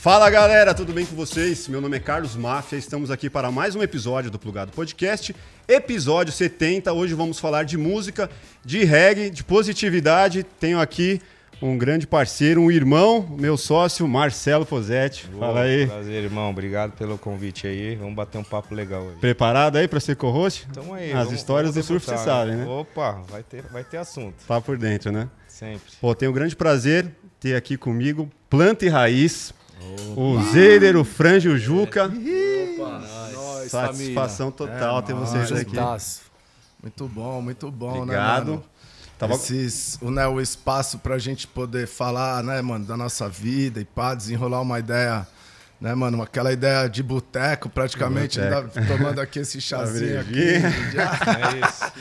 Fala galera, tudo bem com vocês? Meu nome é Carlos Máfia, estamos aqui para mais um episódio do Plugado Podcast, episódio 70. Hoje vamos falar de música, de reggae, de positividade. Tenho aqui um grande parceiro, um irmão, meu sócio, Marcelo Posetti. Fala aí. Prazer, irmão. Obrigado pelo convite aí. Vamos bater um papo legal hoje. Preparado aí para ser co-host? Então aí. As vamos- histórias vamos do surf você sabe, né? Opa, vai ter, vai ter assunto. Tá por dentro, né? Sempre. Pô, tenho o grande prazer ter aqui comigo Planta e Raiz, o Zeider, o Franjo o Juca. Nós, Satisfação família. total ter vocês aqui. Muito bom, muito bom, né, Obrigado. mano? Tava- Esses, o, né, o espaço pra gente poder falar, né, mano, da nossa vida e pá, desenrolar uma ideia, né, mano, aquela ideia de boteco, praticamente, De ainda tomando aqui esse chazinho aqui. É isso.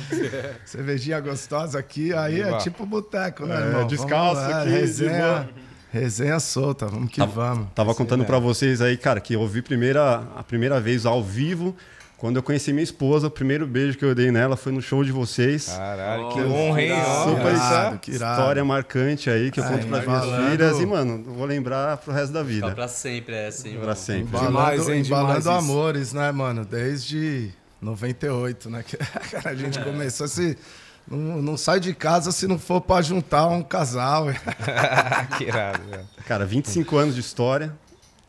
cervejinha gostosa aqui, aí é tipo boteco, né, É, irmão? descalço Vamos, é, aqui, de resenha, boa. Resenha solta, vamos que vamos. Tava contando pra vocês aí, cara, que eu ouvi primeira, a primeira vez ao vivo quando eu conheci minha esposa. O primeiro beijo que eu dei nela foi no show de vocês. Caralho, que honra, hein? Super irado, que irado. história marcante aí que eu É, conto para minhas filhas e, mano, vou lembrar pro resto da Fica vida. pra sempre essa, hein, Pra mano? sempre. Embalando, Demais, hein? embalando Demais isso. amores, né, mano? Desde 98, né? Que a gente começou se. Não, não sai de casa se não for pra juntar um casal. que irado, velho. Cara, 25 anos de história.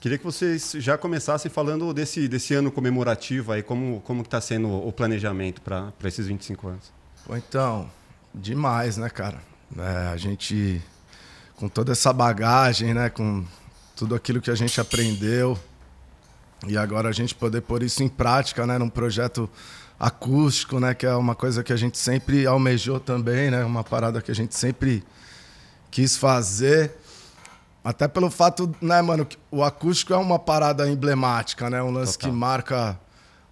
Queria que vocês já começassem falando desse, desse ano comemorativo aí, como, como que tá sendo o planejamento para esses 25 anos. Pô, então, demais, né, cara? É, a gente, com toda essa bagagem, né? Com tudo aquilo que a gente aprendeu. E agora a gente poder pôr isso em prática, né? Num projeto acústico, né? Que é uma coisa que a gente sempre almejou também, né? Uma parada que a gente sempre quis fazer. Até pelo fato, né, mano, que o acústico é uma parada emblemática, né? Um lance Total. que marca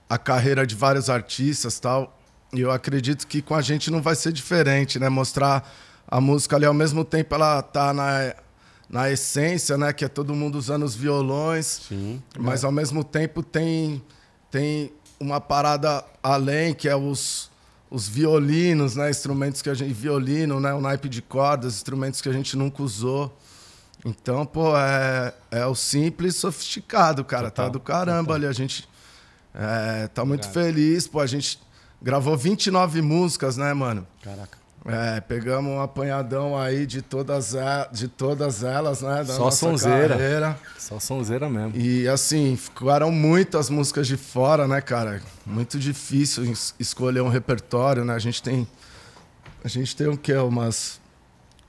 a carreira de vários artistas tal. E eu acredito que com a gente não vai ser diferente, né? Mostrar a música ali ao mesmo tempo ela tá na, na essência, né? Que é todo mundo usando os violões. Sim. Mas ao mesmo tempo tem, tem uma parada além, que é os, os violinos, né? Instrumentos que a gente. Violino, né? O naipe de cordas, instrumentos que a gente nunca usou. Então, pô, é, é o simples sofisticado, cara. Total, tá do caramba ali. A gente é, tá muito feliz, pô. A gente gravou 29 músicas, né, mano? Caraca. É, pegamos um apanhadão aí de todas, a- de todas elas, né? Só sonzeira. carreira. Só sonzeira mesmo. E assim, ficaram muitas músicas de fora, né, cara? Muito difícil es- escolher um repertório, né? A gente tem. A gente tem o quê? Umas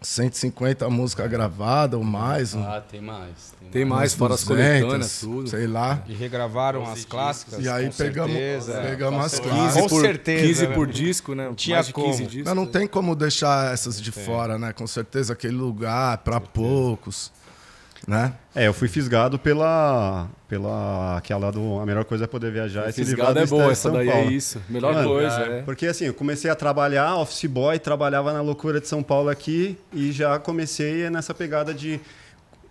150 músicas gravadas ou mais. um- Ah, tem mais. Tem Tem mais, fora as 200, coletâneas, tudo. Sei lá. E regravaram as clássicas. E aí com pegamos- certeza. pegamos Com as certeza. clássicas. Com por, certeza. 15 né? por disco, né? Tinha Mais de 15 como. discos. Mas não tem como deixar essas de fora, né? Com certeza aquele lugar para poucos, né? É, eu fui fisgado pela. pela aquela do. A melhor coisa é poder viajar e se livrar Fisgada do é boa, essa de São daí Paulo. é isso. Melhor Mano, coisa, é. Porque assim, eu comecei a trabalhar, office boy, trabalhava na loucura de São Paulo aqui e já comecei nessa pegada de.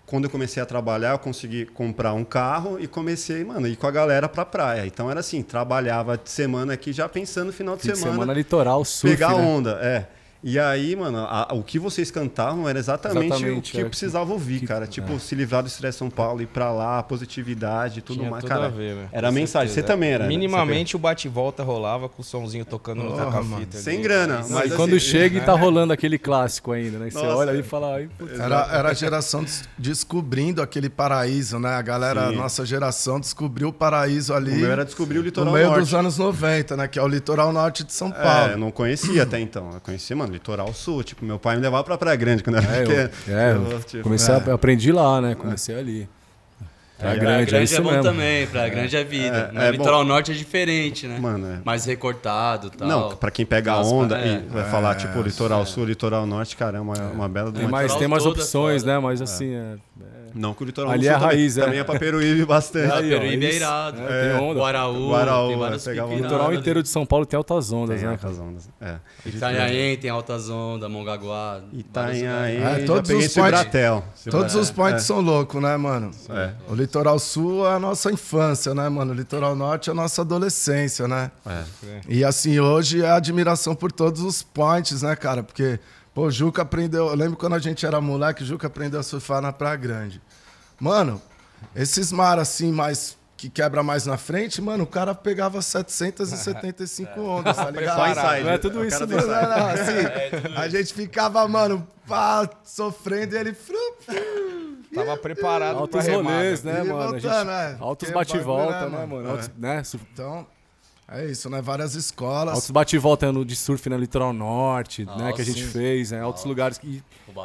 Quando eu comecei a trabalhar, eu consegui comprar um carro e comecei, mano, a ir com a galera pra praia. Então era assim, trabalhava de semana aqui já pensando no final de Fim de semana. semana litoral, surf, pegar né? onda, é. E aí, mano, a- o que vocês cantavam era exatamente, Exatamente, o que é. eu precisava ouvir, Que- cara. Tipo, se livrar do estresse São Paulo, ir pra lá, positividade e tudo Tinha mais, tudo cara. a ver, velho. era Com mensagem. Você também era. né? Minimamente o bate-volta rolava com o somzinho tocando no toca-fita. mano. ali. Sem grana, mas e quando assim, chega e tá rolando aquele clássico ainda, né? Você olha ali é. e fala, ai, putz, Era, era a geração des- descobrindo aquele paraíso, né? A galera, Sim. nossa geração descobriu o paraíso ali. O meu era descobrir o no litoral meio norte. dos anos 90, né? Que é o litoral norte de São É, Paulo. eu não conhecia até então. Eu conhecia, mano, litoral sul. Tipo, meu pai me levava pra Praia Grande quando eu era É, eu, pequeno. é, Eu, eu tipo, comecei é. a, aprendi lá, né? Comecei ali. Praia É, Grande, Praia é Grande isso é bom mesmo. também, Praia Grande é vida. É, no é litoral norte é diferente, né? Mano, é. Mais recortado e tal. Não, pra quem pega a onda é. e vai falar, tipo, litoral sul, litoral norte, cara, é uma, uma bela Tem mais, tem mais é opções, né? Mas assim, é, Não que o litoral Ali sul é a também- raiz, é. Também é pra Peruíbe bastante. Aí, ó, Peruíbe é irado. É, tem onda. Guaraú, Guaraú, tem é, vários pegava o litoral inteiro de São Paulo tem altas ondas, Tem né? altas ondas. É. Itanhaém tem altas ondas, Mongaguá. vários Itanhaém. É, já todos os Bratel. Todos os points são loucos, né, mano? É. O litoral sul é a nossa infância, né, mano? O litoral norte é a nossa adolescência, né? É. E assim, hoje é admiração por todos os points, né, cara? Porque, pô, o Juca aprendeu. Eu lembro quando a gente era moleque, o Juca aprendeu a surfar na Praia Grande. Mano, Esses mar assim, mais que quebra mais na frente, mano, o cara pegava 775 ondas, tá ligado? Só inside. Não é tudo isso não. Não, inside. não, assim, a gente ficava, mano, pá, sofrendo e ele. fru, Tava preparado pra Altos remar. rolês, né? né, E mano? A voltando, gente- é. Altos bate-volta, né, né, mano? mano? Altos, né? Então, é isso, né? Várias escolas. Altos bate-volta no- de surf na Litoral Norte, né? Que a gente Nossa. fez, né? Altos lugares. E,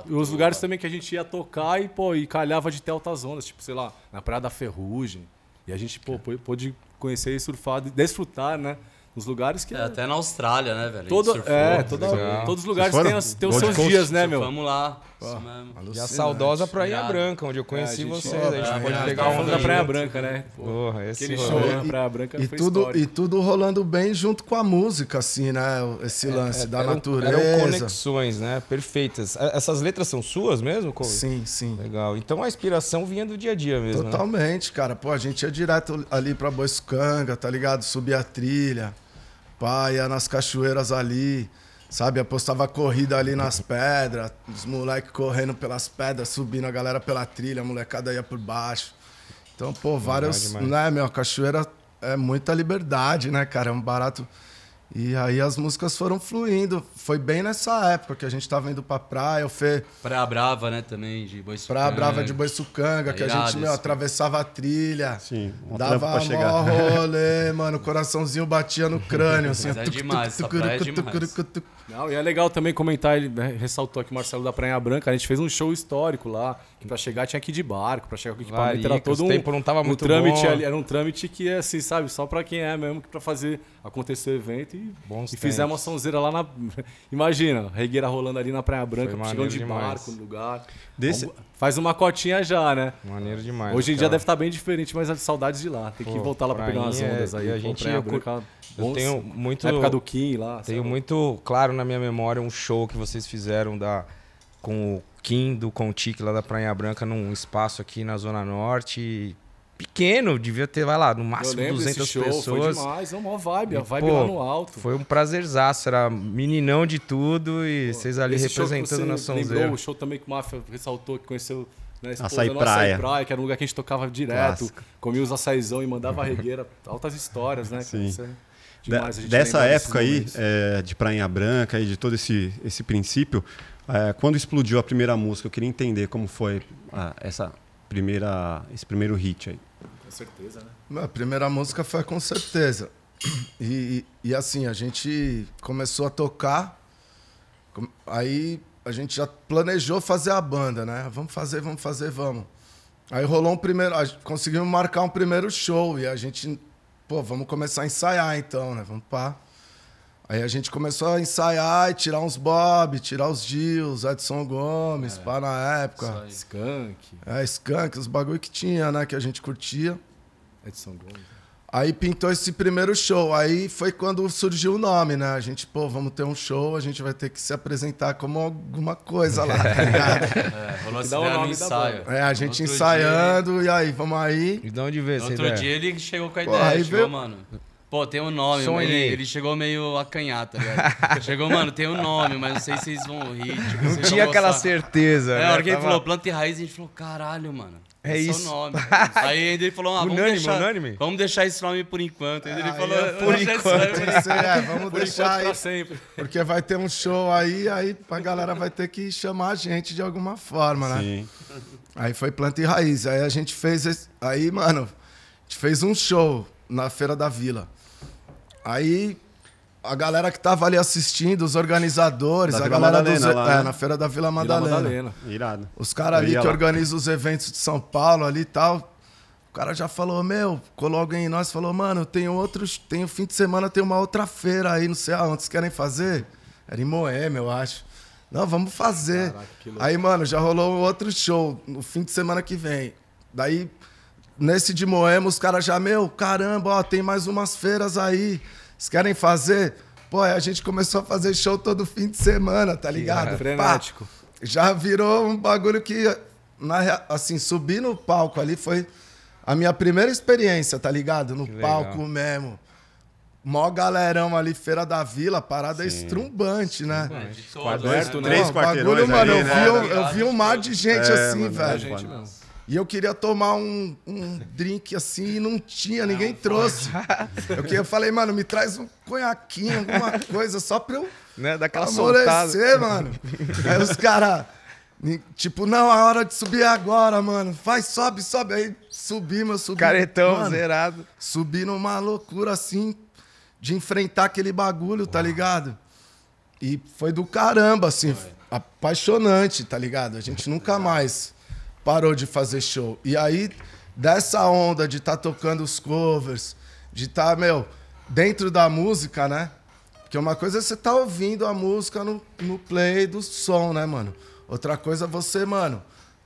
os lugares também que a gente ia tocar e, pô, e calhava de ter altas ondas, tipo, sei lá, na Praia da Ferrugem. E a gente, pô, pô- pôde conhecer e surfar, e desfrutar, né? Nos lugares que. É, até na Austrália, né, velho? Todo, surfou, é, tá toda- todos os lugares têm, as- têm os seus Coast? dias, né, meu? Vamos lá. E a saudosa Praia. Branca, onde eu conheci É, a gente- vocês. A gente é, pode é, pegar um falando da Praia Branca, né? Porra, esse Aquele show na Praia Branca E foi tudo, histórico. e tudo rolando bem junto com a música, assim, né? Esse lance da Eram- natureza. Eram conexões, né? Perfeitas. Essas letras são suas mesmo? Cole? Sim, sim. Legal. Então a inspiração vinha do dia a dia mesmo, né? Totalmente, cara. Pô, a gente ia direto ali pra Boiscanga, tá ligado? Subia a trilha. Ia nas cachoeiras ali. Sabe, apostava corrida ali nas pedras. Os moleques correndo pelas pedras, subindo a galera pela trilha, a molecada ia por baixo. Então, pô, vários. Né, meu? A cachoeira é muita liberdade, né, cara? É um barato. E aí as músicas foram fluindo. Foi bem nessa época que a gente tava indo pra praia, o Fê. Praia Brava, né, também, de Boiçucanga. Pra Brava de Boiçucanga, que a gente, meu, atravessava a trilha. Sim, um Dava pra chegar. mó rolê, mano. O coraçãozinho batia no crânio, assim. Mas é demais, essa praia é demais. Não, e é legal também comentar, ele né, ressaltou aqui o Marcelo da Praia Branca, a gente fez um show histórico lá, que pra chegar tinha que ir de barco, pra chegar com o equipamento era Larica, todo o um, tempo não tava um muito trâmite bom. ali, era um trâmite que é assim, sabe, só pra quem é mesmo, que pra fazer acontecer o evento e, Bons e fizemos uma sonzeira lá na, imagina, regueira rolando ali na Praia Branca, chegando de demais. barco no lugar, Desse- faz uma cotinha já, né? Maneiro demais. Hoje em dia cara. deve estar bem diferente, mas as saudades de lá, tem que Pô, voltar lá pra pegar umas prainha, ondas aí, e a gente Praia ia Branca, Eu bons- tenho muito... na época do Kim lá, Tenho muito claro na minha memória um show que vocês fizeram da, com o Kim do Contique lá da Praia Branca num espaço aqui na Zona Norte. Pequeno, devia ter, vai lá, no máximo lembro 200 desse show, pessoas. foi demais, é uma vibe, a vibe pô, lá no alto. Foi um prazerzaço, era meninão de tudo e vocês ali representando você a nação lembrou, zero. o show também que o Máfia ressaltou, que conheceu né, a esposa Açaí Praia. Praia, que era um lugar que a gente tocava direto, Clássico. comia os açaizão e mandava a regueira. Altas histórias, né? Sim. Isso é demais a gente dessa época aí, é, de Prainha Branca e de todo esse, esse princípio, é, quando explodiu a primeira música, eu queria entender como foi ah, essa primeira, esse primeiro hit aí. Com certeza, né? A primeira música foi com certeza. E, e, assim, a gente começou a tocar, aí a gente já planejou fazer a banda, né? Vamos fazer, vamos fazer, vamos. Aí rolou um primeiro, conseguimos marcar um primeiro show e a gente, pô, vamos começar a ensaiar então, né? Vamos pá. Aí a gente começou a ensaiar e tirar uns Bob, tirar os Gils, Edson Gomes, pá, na época. Skunk, É, Skunk, os bagulho que tinha, né? Que a gente curtia. Edson Gomes. Aí pintou esse primeiro show. Aí foi quando surgiu o nome, né? A gente, pô, vamos ter um show, a gente vai ter que se apresentar como alguma coisa lá, tá ligado? É, rolou essa o ideia no ensaio. É, a gente Outro ensaiando, e aí, vamos aí. E de onde veio essa outro ideia? dia ele chegou com a ideia, aí chegou, veio- mano. Pô, tem um nome, Sonhei. ele, ele chegou meio acanhado, tá ligado? chegou, mano, tem um nome, mas não sei se vocês vão rir. Tipo, Não vocês tinha vão aquela certeza, É, né? a hora que ele Tava falou planta e raiz, a gente falou, caralho, mano. É isso. É o nome. Aí ainda ele falou, ah, vamos Unânime, deixar, unânime? vamos deixar esse nome por enquanto. Aí ele Aí falou, é "Vamos por enquanto." Isso aí, é, vamos Por deixar enquanto, aí. pra sempre. Porque vai ter um show aí, aí a galera vai ter que chamar a gente de alguma forma, né? Sim. Aí foi planta e raiz. Aí a gente fez. Esse... Aí, mano, a gente fez um show na Feira da Vila. Aí a galera que tava ali assistindo, os organizadores, Da a Vila galera dos. Madalena lá, é, né? na Feira da Vila Vila Madalena. Madalena. Irado. Os caras ali que lá. organizam os eventos de São Paulo ali e tal. O cara já falou, meu, colou alguém em nós falou, mano, tem outros. Tem o fim de semana, tem uma outra feira aí, não sei aonde. Vocês querem fazer? Era em Moema, eu acho. Não, vamos fazer. Caraca, aí, mano, já rolou um outro show no fim de semana que vem. Daí, nesse de Moema, os caras já, meu, caramba, ó, tem mais umas feiras aí. Vocês querem fazer? Pô, a gente começou a fazer show todo fim de semana, tá ligado? Pá, frenético. já virou um bagulho que, na, assim, subir no palco ali foi a minha primeira experiência, tá ligado? No Que legal. palco mesmo. Mó galerão ali, Feira da Vila, parada estrumbante, né? É, de né? Três quarteirões bagulho, mano, ali, eu, né? vi, um- eu vi um mar de gente É, assim, mano, velho. E eu queria tomar um, um drink assim e não tinha, ninguém trouxe. Eu, que- eu falei, mano, me traz um conhaquinho, alguma coisa, só pra eu Né? Daquela soltada. amolecer, mano. Aí os caras, tipo, não, a hora de subir é agora, mano. Vai, sobe, sobe. Aí subimos, eu subi. Caretão mano, zerado. Subi numa loucura assim, de enfrentar aquele bagulho, tá ligado? E foi do caramba, assim, apaixonante, tá ligado? A gente nunca mais parou de fazer show. E aí, dessa onda de estar tocando os covers, de estar, meu, dentro da música, né? Porque uma coisa é você tá ouvindo a música no, no play do som, né, mano? Outra coisa é você, mano,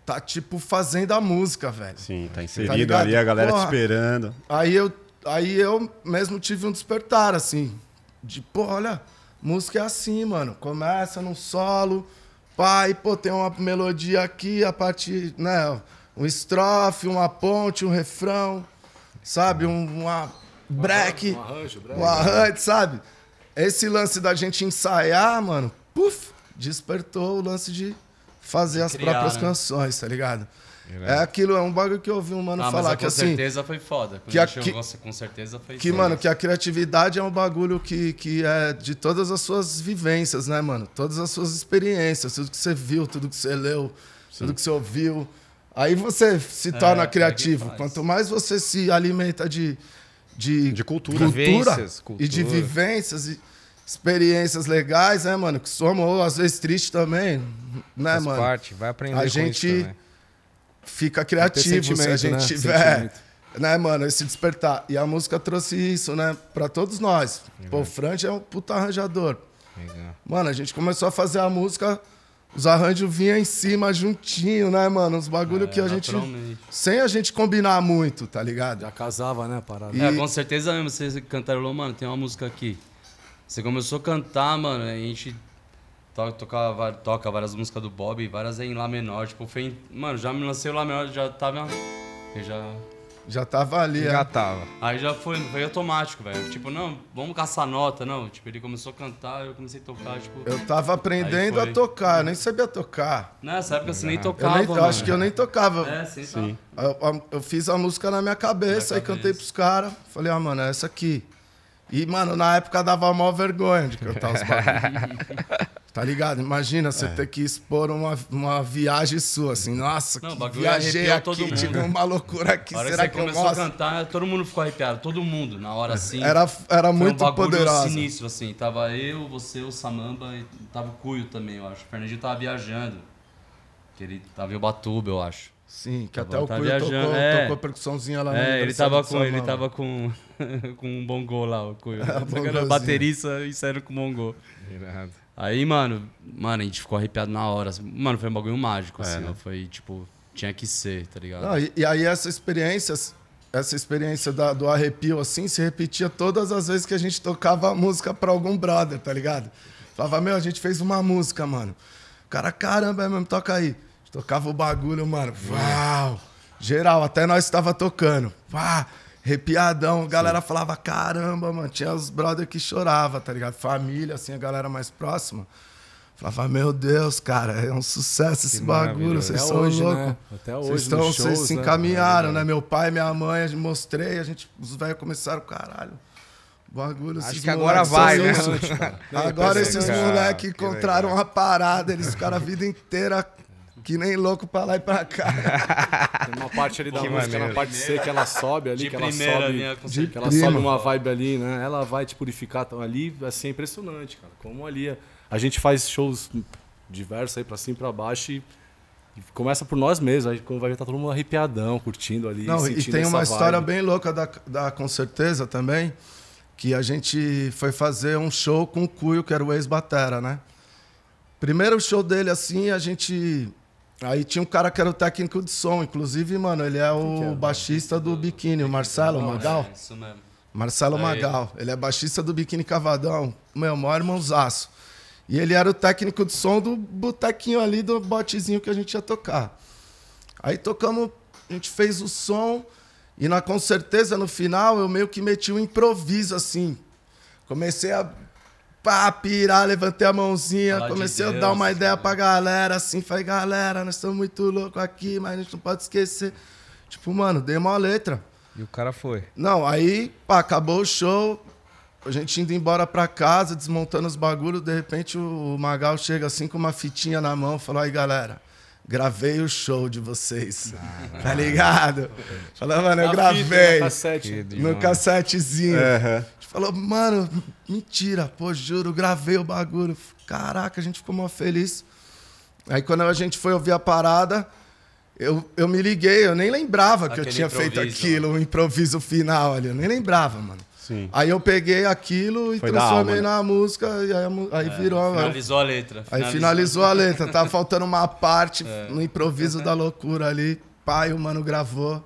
tá tipo fazendo a música, velho. Sim, tá inserido ligado? ali, a galera te Porra. esperando. Aí eu, aí eu mesmo tive um despertar, assim. De, pô, olha, música é assim, mano. Começa num solo, pai, pô, tem uma melodia aqui, a parte, né? Um estrofe, uma ponte, um refrão, sabe? Um, uma break, Um arranjo, um arranjo, sabe? Esse lance da gente ensaiar, mano, puf, despertou o lance de fazer as criar, próprias né? canções, tá ligado? É aquilo, é um bagulho que eu ouvi um mano Ah, mas falar a que com assim. certeza foi foda. Quando que a- que- com certeza foi Que, foda. mano, que a criatividade é um bagulho que, que é de todas as suas vivências, né, mano? Todas as suas experiências, tudo que você viu, tudo que você leu, tudo que você ouviu. Aí você se torna é criativo. faz. Quanto mais você se alimenta de, de, De cultura. Vivências, e de cultura. vivências e experiências legais, né, mano? Que somos, ou às vezes tristes também, né, Faz mano? parte, vai aprender A com gente isso também. Fica criativo se a sentimento, gente né? tiver né, mano, esse despertar. E a música trouxe isso, né, pra todos nós. Pô, o Frank é um puta arranjador. Legal. Mano, a gente começou a fazer a música, os arranjos vinham em cima juntinho, né, mano? Uns bagulho É, que a gente. Sem a gente combinar muito, tá ligado? Já casava, né, parada. E- É, com certeza mesmo, você cantarolou, mano, tem uma música aqui. Você começou a cantar, mano, a gente to toca, toca várias músicas do Bob, várias em Lá menor, tipo, foi em- Mano, já me lancei o Lá menor, já tava. Eu já. Já tava ali, é. Engatava. Aí já foi, foi automático, velho. Tipo, não, vamos caçar nota, não. Tipo, ele começou a cantar, eu comecei a tocar, tipo. Eu tava aprendendo a tocar, eu nem sabia tocar. Nessa época você nem Eu, tocava. nem, eu mano. acho que eu nem tocava. É, sim, Sim. Eu, eu- eu fiz a música na minha cabeça, Na aí cantei pros caras. Falei, ah, mano, é essa aqui. E, mano, na época dava mó vergonha de cantar os bagulhos. tá ligado? Imagina É. você ter que expor uma, uma viagem sua, assim, nossa, Não, que bagulho viajei aqui, todo mundo. tive uma loucura aqui, A hora será que que, você eu começou mostro? a cantar, todo mundo ficou arrepiado, todo mundo, na hora assim. Era, era muito um poderosa. sinistro, assim. Tava eu, você, o Samamba e tava o Cuyo também, eu acho. O Fernandinho tava viajando. Que ele tava em Ubatuba, eu acho. Sim, que até o tá Cuyo viajando, tocou, é. tocou percussãozinha lá no é, ele tava com. Ele tava com. com um bongô lá, o Cuyo. É, baterista e saindo com bongô. Irado. Aí, mano, mano, a gente ficou arrepiado na hora. assim. Mano, foi um bagulho mágico, assim, né? Foi tipo. Tinha que ser, tá ligado? Não, e, e aí essa experiência, essa experiência da- do arrepio assim se repetia todas as vezes que a gente tocava a música pra algum brother, tá ligado? Falava, meu, a gente fez uma música, mano. O cara, caramba, é mesmo, toca aí. A gente tocava o bagulho, mano. Uau! Geral, até nós estava tocando. Vá! Arrepiadão, a galera falava, caramba, mano. Tinha os brother que chorava, tá ligado? Família, assim, a galera mais próxima. Falava, meu Deus, cara, é um sucesso esse bagulho, vocês Até são hoje, loucos. né? Até hoje, Vocês, estão, nos vocês shows, se né? encaminharam, É né? Meu pai, minha mãe, a gente mostrei, a gente, os velhos começaram, caralho. o Bagulho, Acho esses que agora vai, né? Agora esses legal, moleques que encontraram legal. uma parada, eles ficaram a vida inteira que nem louco pra lá e pra cá. Tem uma parte ali da Que música, maneiro. na parte C, que ela sobe ali, De que ela primeira sobe. com De. Que ela Prima. sobe uma vibe ali, né? Ela vai te purificar. Então, ali, assim, é impressionante, cara. Como ali. é- A gente faz shows diversos aí pra cima e pra baixo e, começa por nós mesmos. Aí vai ver, tá todo mundo arrepiadão, curtindo ali. Não, e tem essa uma história vibe. bem louca da, da Com Certeza também, que a gente foi fazer um show com o Cuyo, que era o ex-batera, né? Primeiro show dele, assim, a gente... Aí tinha um cara que era o técnico de som, inclusive, mano, ele é o baixista do Biquíni, o Marcelo Magal. É, isso mesmo. Marcelo Magal. Ele é baixista do Biquíni Cavadão. Meu, maior irmãozaço. E ele era o técnico de som do botequinho ali, do botezinho que a gente ia tocar. Aí tocamos, a gente fez o som. E na com certeza no final eu meio que meti um improviso assim. Comecei a pá, pirar, levantei a mãozinha, Falar de comecei a Deus, dar uma ideia né? pra galera, assim, falei, galera, nós estamos muito loucos aqui, mas a gente não pode esquecer. Tipo, mano, dei uma letra. E o cara foi. Não, aí, pá, acabou o show, a gente indo embora pra casa, desmontando os bagulhos, de repente o o Magal chega assim com uma fitinha na mão, falou, aí galera, gravei o show de vocês, tá ligado? Falou, mano, eu gravei na cassete. No cassetezinho. Gente falou, mano, mentira, pô, juro, gravei o bagulho. Caraca, a gente ficou mó feliz. Aí quando a gente foi ouvir a parada, eu, eu me liguei, eu nem lembrava que eu Aquele tinha feito improviso, aquilo, o improviso final ali, eu nem lembrava, mano. Sim. Aí eu peguei aquilo e Foi transformei alma, né? na música e aí, aí virou. Finalizou a letra. Aí finalizou a letra, tava faltando uma parte É. no improviso da loucura ali. Pai, o mano gravou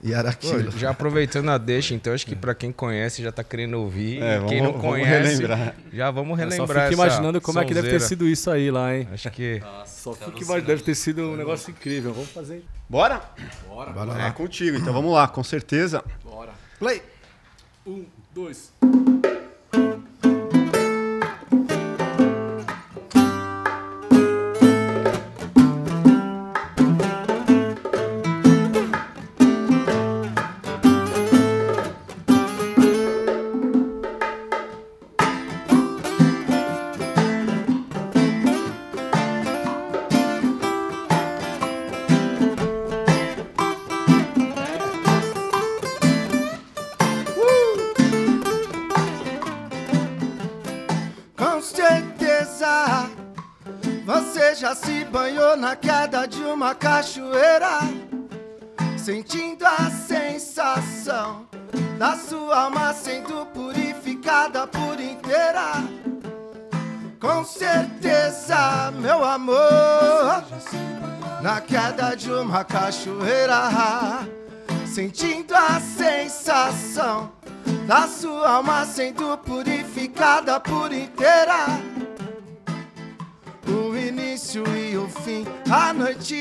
e era Pô, aquilo. já aproveitando a deixa, então acho que pra quem conhece já tá querendo ouvir. É, e quem vamos- não vamos conhece, relembrar. já vamos Eu só relembrar. fico imaginando como é que deve ter sonzeira. sido isso aí lá, hein? Acho que. Nossa, Só tá fico imaginando, deve ter sido um negócio incrível. Vamos fazer. Bora? Bora. Bora É lá. contigo, então vamos lá, com certeza. Bora. Play! Um, dois.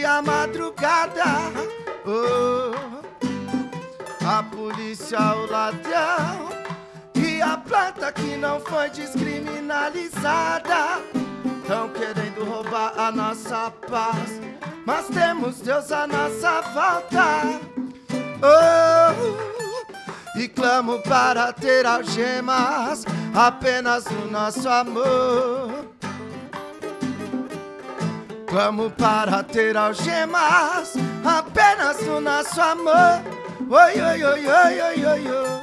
A madrugada. Oh, a polícia, o ladrão e a planta que não foi descriminalizada. Estão querendo roubar a nossa paz, mas temos Deus à nossa volta. Oh, e clamo para ter algemas apenas no nosso amor. Clamo para ter algemas apenas no nosso amor. Oi, oi, oi, oi, oi, oi, oi.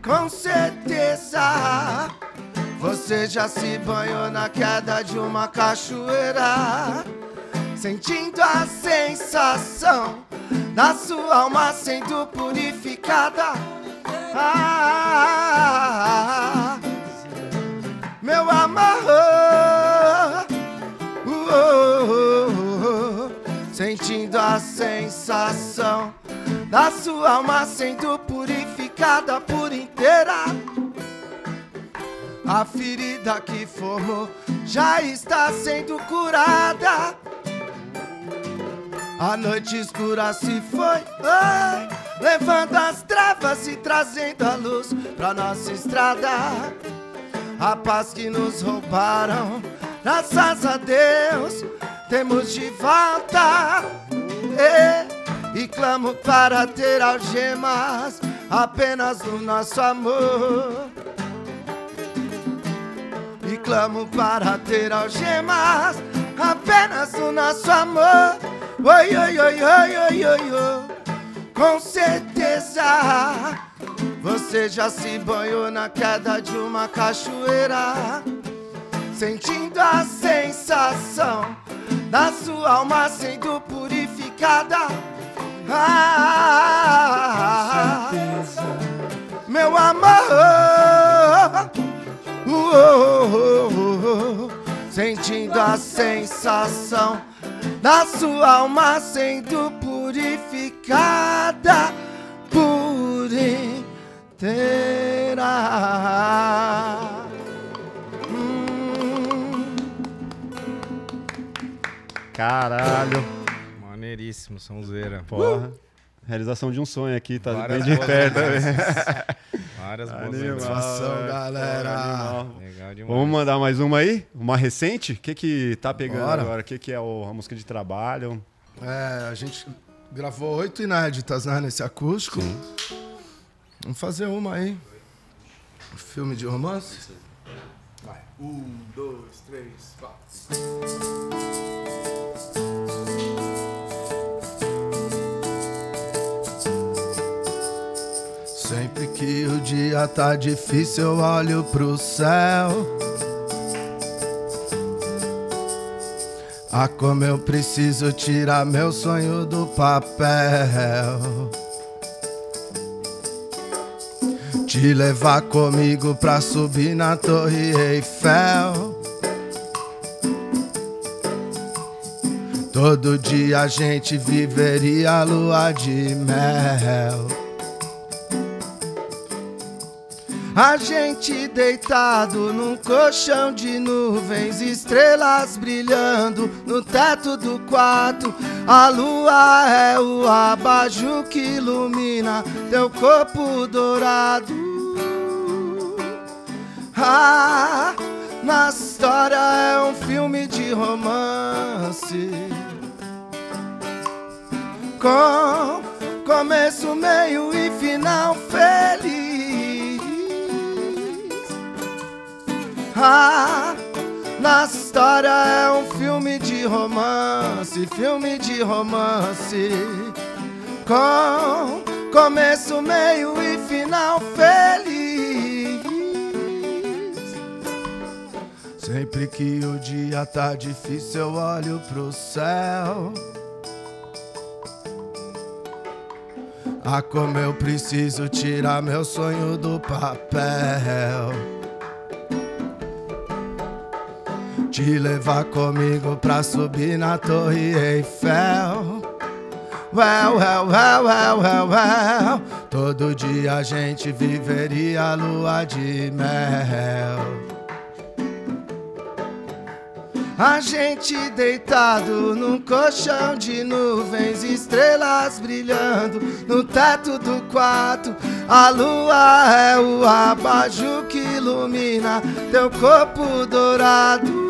Com certeza você já se banhou na queda de uma cachoeira, sentindo a sensação da sua alma sendo purificada. Ah, meu amor, sentindo a sensação da sua alma sendo purificada por inteira. A ferida que formou já está sendo curada. A noite escura se foi, ai, levando as trevas e trazendo a luz pra nossa estrada. A paz que nos roubaram, graças a Deus, temos de volta. E, e clamo para ter algemas apenas no nosso amor. E clamo para ter algemas apenas no nosso amor. Oi, oi, oi, oi, oi, oi, oi. Com certeza você já se banhou na queda de uma cachoeira, sentindo a sensação da sua alma sendo purificada. Ah, meu amor, uh, uh, uh, uh, sentindo a sensação da sua alma sendo purificada por inteira. Hum. Caralho. Maneiríssimo, sonzeira. Porra. Realização de um sonho aqui, tá Várias bem de perto. lembranças. Várias boas. Satisfação, é, galera. animal. Legal demais. Vamos mandar mais uma aí? Uma recente? O que que tá pegando Bora. agora? O que que é o- a música de trabalho? É, a gente gravou oito inéditas, né, nesse acústico. Vamos fazer uma aí. Filme de romance? Vai. Um, dois, três, quatro. Sempre que o dia tá difícil, eu olho pro céu. Ah, como eu preciso tirar meu sonho do papel. Te levar comigo pra subir na Torre Eiffel. Todo dia a gente viveria a lua de mel. A gente deitado num colchão de nuvens, estrelas brilhando no teto do quarto. A lua é o abajur que ilumina teu corpo dourado. Ah, na história é um filme de romance. Com começo, meio e final feliz. Ah, na história é um filme de romance, filme de romance. Com começo, meio e final feliz. Sempre que o dia tá difícil, eu olho pro céu. Ah, como eu preciso tirar meu sonho do papel. Te levar comigo pra subir na Torre Eiffel. Well, well, well, well, well, well. Todo dia a gente viveria a lua de mel. A gente deitado num colchão de nuvens, estrelas brilhando no teto do quarto. A lua é o abajur que ilumina teu corpo dourado.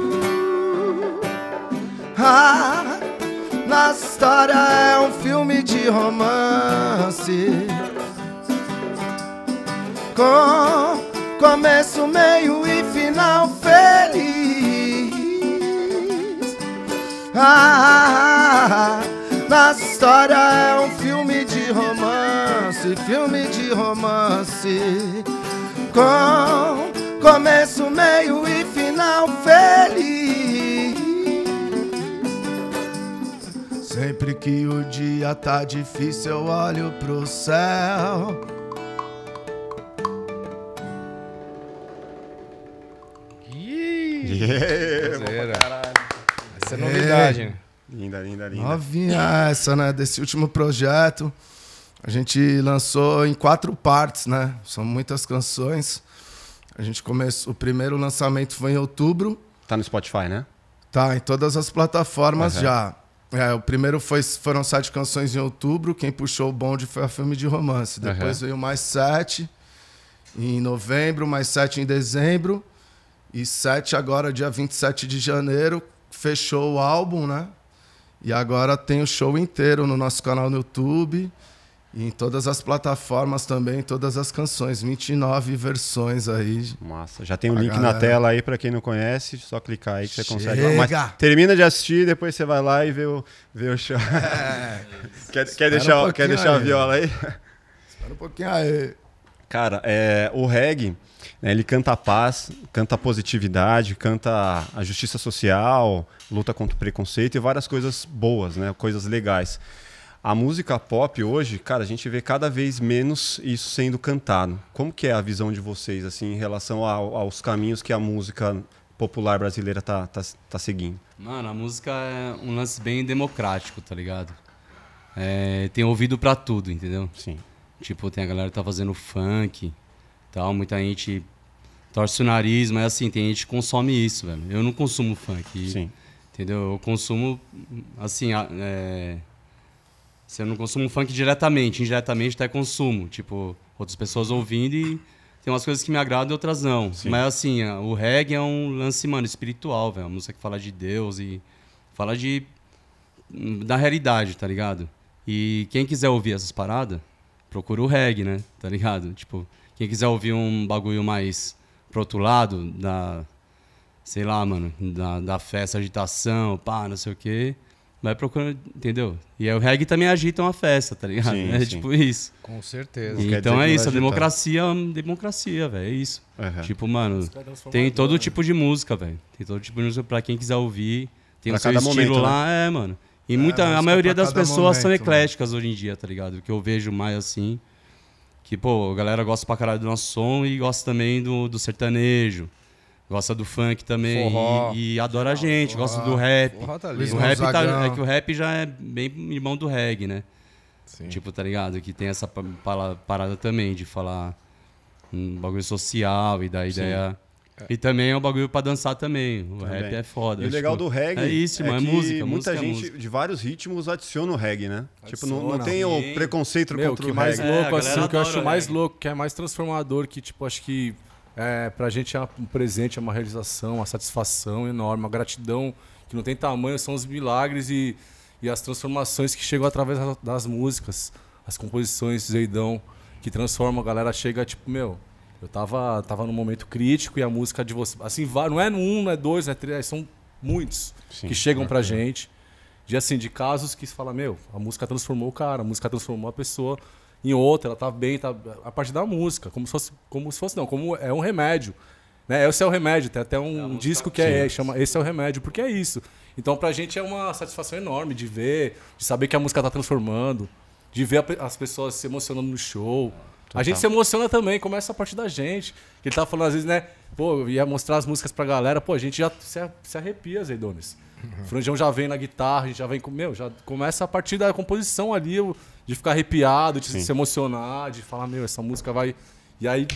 Ah, na história é um filme de romance. Com começo, meio e final feliz. Ah, na história é um filme de romance, filme de romance. Com começo, meio e final feliz. Sempre que o dia tá difícil, eu olho pro céu. Ih, Yeah, zero. Essa é novidade, né? Linda, linda, linda. Novinha essa, né? Desse último projeto. A gente lançou em quatro partes, né? São muitas canções. A gente começou. O primeiro lançamento foi em outubro. Tá no Spotify, né? Tá, em todas as plataformas Aham. já. É, o primeiro foi, foram sete canções em outubro. Quem puxou o bonde foi a filme de romance. Depois Aham. veio mais sete em novembro, mais sete em dezembro. E sete agora, dia 27 de janeiro. Fechou o álbum, né? E agora tem o show inteiro no nosso canal no YouTube. E em todas as plataformas também, todas as canções. 29 versões aí. Massa. Já tem o A link na galera. tela aí pra quem não conhece. Só clicar aí que você consegue. Mas termina de assistir, depois você vai lá e vê o, vê o show. quer, quer deixar, um quer deixar a aí. viola aí? Espera um pouquinho aí. Cara, é, o reggae, né, ele canta a paz, canta a positividade, canta a justiça social, luta contra o preconceito e várias coisas boas, né? Coisas legais. A música pop hoje, cara, a gente vê cada vez menos isso sendo cantado. Como que é a visão de vocês, assim, em relação ao- aos caminhos que a música popular brasileira tá, tá, tá seguindo? Mano, a música é um lance bem democrático, tá ligado? É, tem ouvido pra tudo, entendeu? Sim. Tipo, tem a galera que tá fazendo funk tal, muita gente torce o nariz, mas assim, tem gente que consome isso, velho. Eu não consumo funk, Sim. entendeu? Eu consumo, assim, é, Se eu não consumo funk diretamente, indiretamente até consumo. Tipo, outras pessoas ouvindo e tem umas coisas que me agradam e outras não. Sim. Mas assim, o reggae é um lance, mano, espiritual, velho. Uma música que fala de Deus e fala de. da realidade, tá ligado? E quem quiser ouvir essas paradas, procura o reggae, né? Tá ligado? Tipo, quem quiser ouvir um bagulho mais pro outro lado, da. sei lá, mano, da, da festa, agitação, pá, não sei o quê. Vai procurando, entendeu? E aí o reggae também agita uma festa, tá ligado? Sim, é sim. tipo isso. Com certeza. Então é isso, a democracia é uma democracia, velho. É isso. Aham. Tipo, mano, tem todo né? tipo de música, velho. Tem todo tipo de música pra quem quiser ouvir. Tem Pra o seu cada estilo momento, né? lá, é, mano. E muita, música a maioria das pessoas são momento, ecléticas hoje em dia, tá ligado? O que eu vejo mais assim. Que, pô, a galera gosta pra caralho do nosso som e gosta também do, do sertanejo. Gosta do funk também. Forró. E, e adora a gente, gosta do rap. Porra, tá ali. O rap tá, é que o rap já é bem irmão do reggae, né? Sim. Tipo, tá ligado? Que tem essa parada também de falar um bagulho social e da ideia. E também é um bagulho pra dançar também. O Também. rap é foda. E o legal tipo, do reggae É isso, mano. É que música. muita música é gente música. de vários ritmos adiciona o reggae, né? tipo, não, não Adiciona. tem o preconceito Meu, contra que o mais reggae. É, louco, assim, o que eu acho mais reggae. louco, que é mais transformador, que, tipo, acho que é, pra gente é um presente, é uma realização, uma satisfação enorme, uma gratidão que não tem tamanho, são os milagres e, e as transformações que chegam através das- músicas, as composições, Zeidão, que transformam, a galera chega, tipo, meu, eu tava, tava num momento crítico e a música de você, assim, não é um, não é dois, não é três, são muitos Sim. que chegam pra gente. De assim, de casos que se fala, meu, a música transformou o cara, a música transformou a pessoa em outra, ela tá bem, tá a partir da música, como se fosse, como se fosse não, como é um remédio. Né? Esse é o remédio, tem até um música- disco que é, chama Esse é o remédio, porque é isso. Então pra gente é uma satisfação enorme de ver, de saber que a música tá transformando, de ver a as pessoas se emocionando no show. A gente se emociona também, começa a partir da gente. Que ele tava falando às vezes, né? Pô, eu ia mostrar as músicas pra galera, pô, a gente já se, se arrepia, Zeidones. O Franjão já vem na guitarra, a gente já vem com. Meu, já começa a partir da composição ali, de ficar arrepiado, de Sim. se emocionar, de falar, meu, essa música vai. E aí.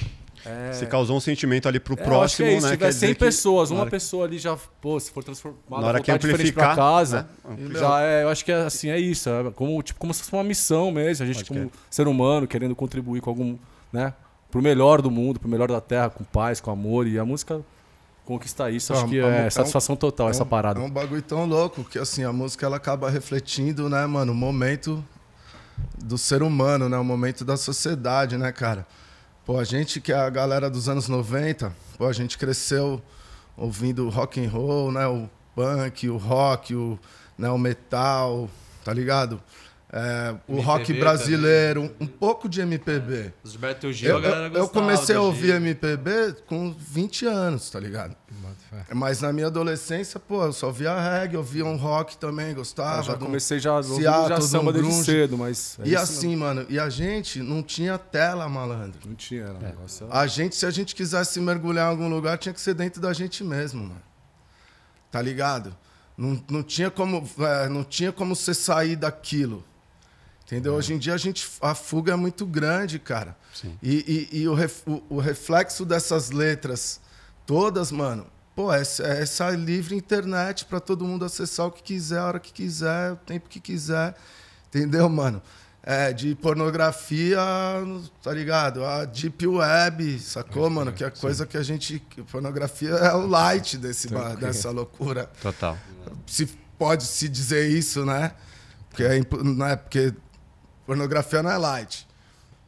É, Você causou um sentimento ali pro é, acho próximo, que é isso, né? Se tiver dizer 100 que pessoas, na uma hora- pessoa ali já, pô, se for transformada, Na hora que voltar diferente pra amplificar, casa, né? já é, eu acho que é assim, é isso, é como, tipo, como se fosse uma missão mesmo, a gente Pode como ser humano querendo contribuir com algum, né, pro melhor do mundo, pro melhor da terra, com paz, com amor, e a música conquista isso, acho É um- que é é, satisfação total essa é um, parada. É um bagulho tão louco que assim, a música ela acaba refletindo, né, mano, o momento do ser humano, né, o momento da sociedade, né, cara? Pô, a gente que é a galera dos anos 90, pô, a gente cresceu ouvindo rock and roll, né, o punk, o rock, o, né, o metal, tá ligado? É, o MPB rock brasileiro, um, um pouco de MPB. Os Gilberto Gil, Eu, a galera eu- eu comecei a ouvir Gil. MPB com 20 anos, tá ligado? Mas na minha adolescência, pô, eu só via reggae, eu via um rock também, gostava. Eu já de um- comecei já, Seattle, já um samba desde grunge. cedo, mas... é E assim, mano, e a gente não tinha tela, malandro. Não, não tinha, era um É. negócio... A gente, se a gente quisesse mergulhar em algum lugar, tinha que ser dentro da gente mesmo, mano. Tá ligado? Não, não, tinha como, é, não tinha como você sair daquilo. Entendeu? Hoje em dia a gente a fuga é muito grande, cara. Sim. E, e, e o, ref- o- o reflexo dessas letras todas, mano, pô, é, essa- é essa livre internet pra todo mundo acessar o que quiser, a hora que quiser, o tempo que quiser. Entendeu, mano? É, de pornografia, tá ligado? A deep web, sacou, mano? Que é coisa que a gente. Pornografia é o light desse, dessa loucura Total. se pode se dizer isso, né? Porque, é, impo- não é porque pornografia não é light.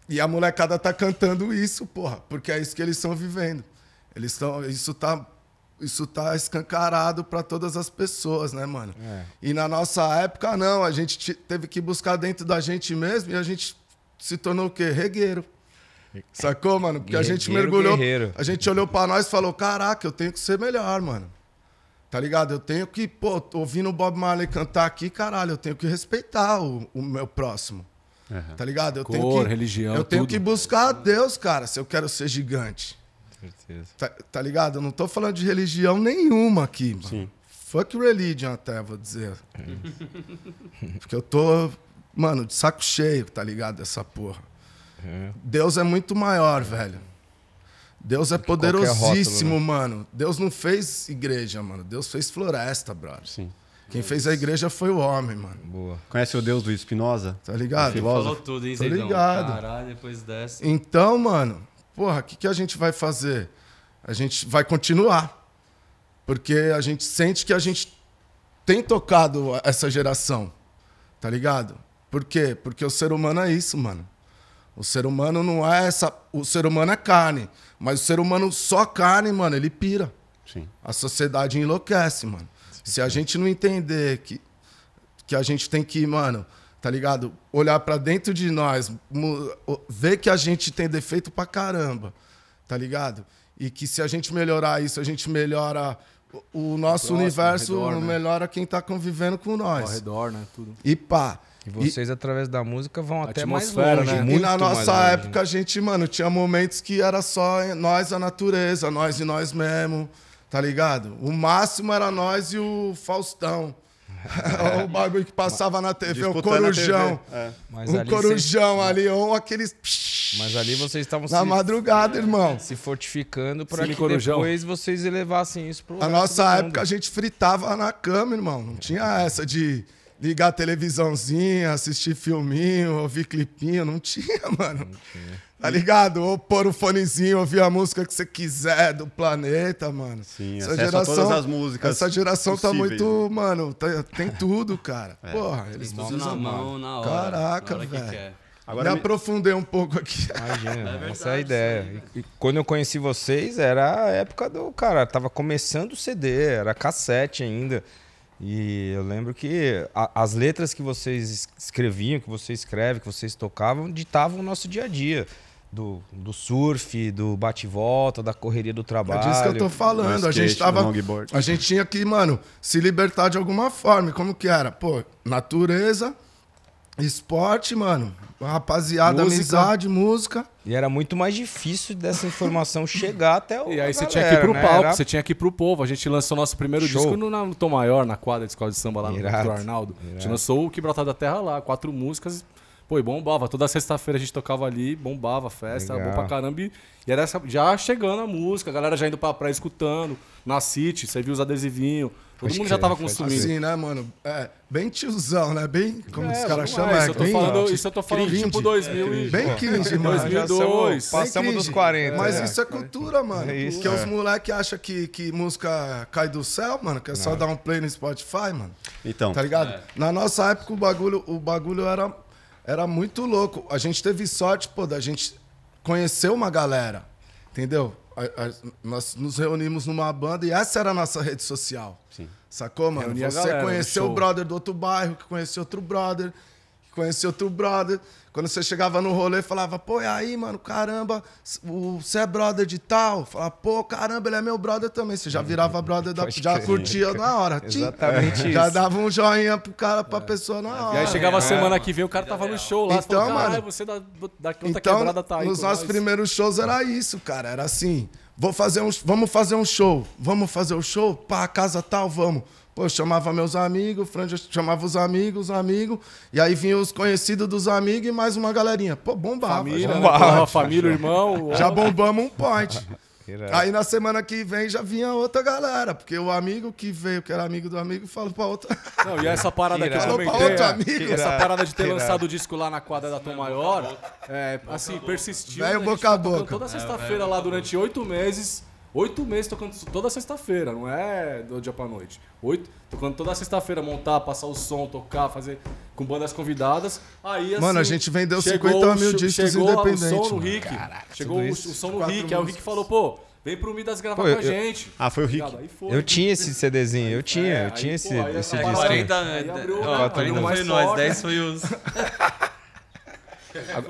E a molecada tá cantando isso, porra, porque é isso que eles estão vivendo. Eles estão, isso tá, isso tá escancarado para todas as pessoas, né, mano? É. E na nossa época não, a gente te- teve que buscar dentro da gente mesmo e a gente se tornou o quê? Regueiro. Sacou, mano? Porque a gente mergulhou, guerreiro. a gente olhou pra nós e falou: "Caraca, eu tenho que ser melhor, mano". Tá ligado? Eu tenho que, pô, ouvindo o Bob Marley cantar aqui, caralho, eu tenho que respeitar o, o meu próximo. Aham. Tá ligado? Eu Cor, tenho que, religião, Eu tenho tudo. que buscar a Deus, cara, se eu quero ser gigante. certeza. Tá, tá ligado? Eu não tô falando de religião nenhuma aqui, mano. Sim. Fuck religion até, vou dizer. Porque eu tô, mano, de saco cheio, tá ligado? Dessa porra. É. Deus é muito maior, velho. Deus é qualquer rótulo, poderosíssimo, né? mano. Deus não fez igreja, mano. Deus fez floresta, brother. Sim. Quem fez a igreja foi o homem, mano. Boa. Conhece o Deus do Espinosa? Tá ligado? Você falou tudo, hein, Tô Zedão? ligado. Caralho, depois dessa. Então, mano, porra, o que, que a gente vai fazer? A gente vai continuar. Porque a gente sente que a gente tem tocado essa geração. Tá ligado? Por quê? Porque o ser humano é isso, mano. O ser humano não é essa. O ser humano é carne. Mas o ser humano só carne, mano, ele pira. Sim. A sociedade enlouquece, mano. Se a gente não entender que, que a gente tem que, mano, tá ligado? Olhar pra dentro de nós, ver que a gente tem defeito pra caramba, tá ligado? E que se a gente melhorar isso, a gente melhora o, nosso próximo, universo, ao redor, né? melhora quem tá convivendo com Ao nós. redor, né? Tudo. E pá. E vocês, através da música, vão até mais atmosfera, longe. né? E Muito na mais nossa longe, época, a gente, mano, tinha momentos que era só nós, a natureza, nós e nós mesmo, tá ligado? O máximo era nós e o Faustão. o bagulho que passava na TV, o Disputando a corujão. TV. É. Mas Um ali corujão ali, ou aqueles. Mas ali vocês estavam Na se, madrugada, irmão. se fortificando para que Corujão. depois vocês elevassem isso pro A nossa do mundo. época a gente fritava na cama, irmão. Não tinha essa de ligar a televisãozinha, assistir filminho, ouvir clipinho. Não tinha, mano. Tá ligado? Ou pôr o fonezinho, ouvir a música que você quiser do planeta, mano. Sim, acesso a todas as músicas Essa geração tá possíveis, muito, mano, tá- tem tudo, cara. Porra, eles Tudo na mão, na hora. Caraca, na hora que velho. quer. Agora me me- aprofundei um pouco aqui. Imagina, É essa é a verdade, ideia. E, e quando eu conheci vocês, era a época do. Cara, tava começando o CD, era cassete ainda. E eu lembro que a- as letras que vocês es- escreviam, que vocês escrevem, que vocês tocavam, ditavam o nosso dia a dia. Do, do surf, do bate-volta, da correria do É trabalho. disso que eu tô falando. No A gente skate, tava. A gente tinha que, mano, se libertar de alguma forma. E Como que era? Pô, natureza, esporte, mano. Rapaziada, Música. amizade, música. E era muito mais difícil dessa informação chegar até o. E aí você tinha que ir pro né? palco, Era- você tinha que ir pro povo. A gente lançou nosso primeiro Show. disco no, no Tom Maior, na quadra de escola de samba lá no Irado, Dr. Arnaldo. A gente irado. lançou o Que Brotar da Terra lá, quatro músicas. Pô, e bombava. Toda sexta-feira a gente tocava ali, bombava a festa, era bom Legal. pra caramba. E, e era essa, já chegando a música, a galera já indo pra praia escutando. Na City, você viu os adesivinhos. Todo Pode mundo já tava pode consumindo. Assim, né, mano? É, bem tiozão, né? Bem, como É, os caras é, chamam, é, isso, eu tô bem, falando, isso eu tô falando cringe. tipo 2000 e... bem cringe, mano. Já 2002. somos- Passamos dos cringe. 40. Mas né? isso é cultura, mano. É isso, Porque é. os moleques acham que, que música cai do céu, mano, que é só dar um play no Spotify, mano. Então, Tá ligado? Na nossa época o bagulho, o bagulho era, era muito louco. A gente teve sorte, pô, da gente conhecer uma galera. Entendeu? A- a- nós nos reunimos numa banda e essa era a nossa rede social. Sim. Sacou, mano? A Você galera conheceu o brother do outro bairro, que conheceu outro brother, conheceu outro brother. Quando você chegava no rolê, falava, pô, e aí, mano, caramba, o- você é brother de tal? Falava, pô, caramba, ele é meu brother também. Você já virava brother da. Pode Já crer. curtia na hora. Tim. Exatamente Já isso. dava um joinha pro cara, pra pessoa na hora. E aí chegava a semana que vem, o cara tava no show lá. Então, Então, falou, mano, você da, da outra Então, quebrada tá aí nos nossos nós." primeiros shows era isso, cara. Era assim, vou fazer um, vamos fazer um show. Vamos fazer o show? Pá, casa tal, vamos. Pô, eu chamava meus amigos, o Franja chamava os amigos, os amigos. E aí vinha os conhecidos dos amigos e mais uma galerinha. Pô, bombava. Família, já, né? Porra, família, o irmão. já bombamos um point. Aí na semana que vem já vinha outra galera. Porque o amigo que veio, que era amigo do amigo, falou pra outra. Não, e essa parada que eu Irado. comentei. Falou pra outro é, amigo. Essa parada de ter Irado. lançado o disco lá na quadra da Tom Maior, é, assim, persistiu. Velho né? Boca a tá tocando boca. Toda sexta-feira lá durante oito meses. Oito meses tocando toda sexta-feira, não é do dia pra noite. Oito, tocando toda sexta-feira, montar, passar o som, tocar, fazer com bandas convidadas. Aí, assim, Mano, a gente vendeu chegou 50 o mil discos chegou independentes, o som no. Rick. chegou tudo o, o som no Rick. Aí o Rick falou, pô, vem pro Midas gravar Pô, com a eu- gente. Ah, foi o Rick. Foi. Eu tinha esse CDzinho, eu tinha, É, eu tinha aí, esse, pô, aí esse É, disco. parada- 40, Aí abriu- ó, abriu 40 mais foi nós, forte. 10 foi os.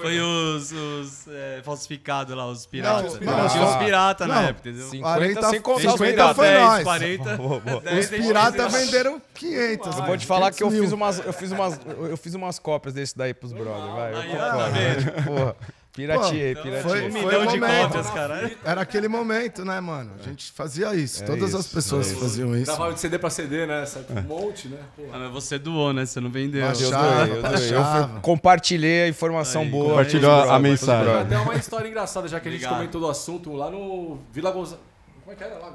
foi os, os é, falsificados lá, os piratas. Não, não, Tinha os ah, piratas na época, entendeu? 50 40 sem contar os 50 piratas. foi 10, nós. 40. Os 10, piratas venderam 500. Eu vou te falar que eu 500 fiz umas, eu fiz umas, eu fiz umas cópias desse daí pros brothers, vai. Eu Aí, ó, tá vendo? Porra, pirateei, Pô, pirateei. foi- Um foi de momento. cópias, caralho. Era aquele momento, né, mano? A gente fazia isso. Todas as isso, pessoas faziam isso. Gravava de CD pra CD, né? Sabe? Um monte, né? Pô. Ah, mas você doou, né? Você não vendeu. Mas- Eu doei, eu doei. Eu compartilhei a informação boa. compartilhou a brothers, mensagem. até uma história engraçada, já que a gente Obrigado. comentou do assunto lá no Vila Gonzalo. Como é que era lá?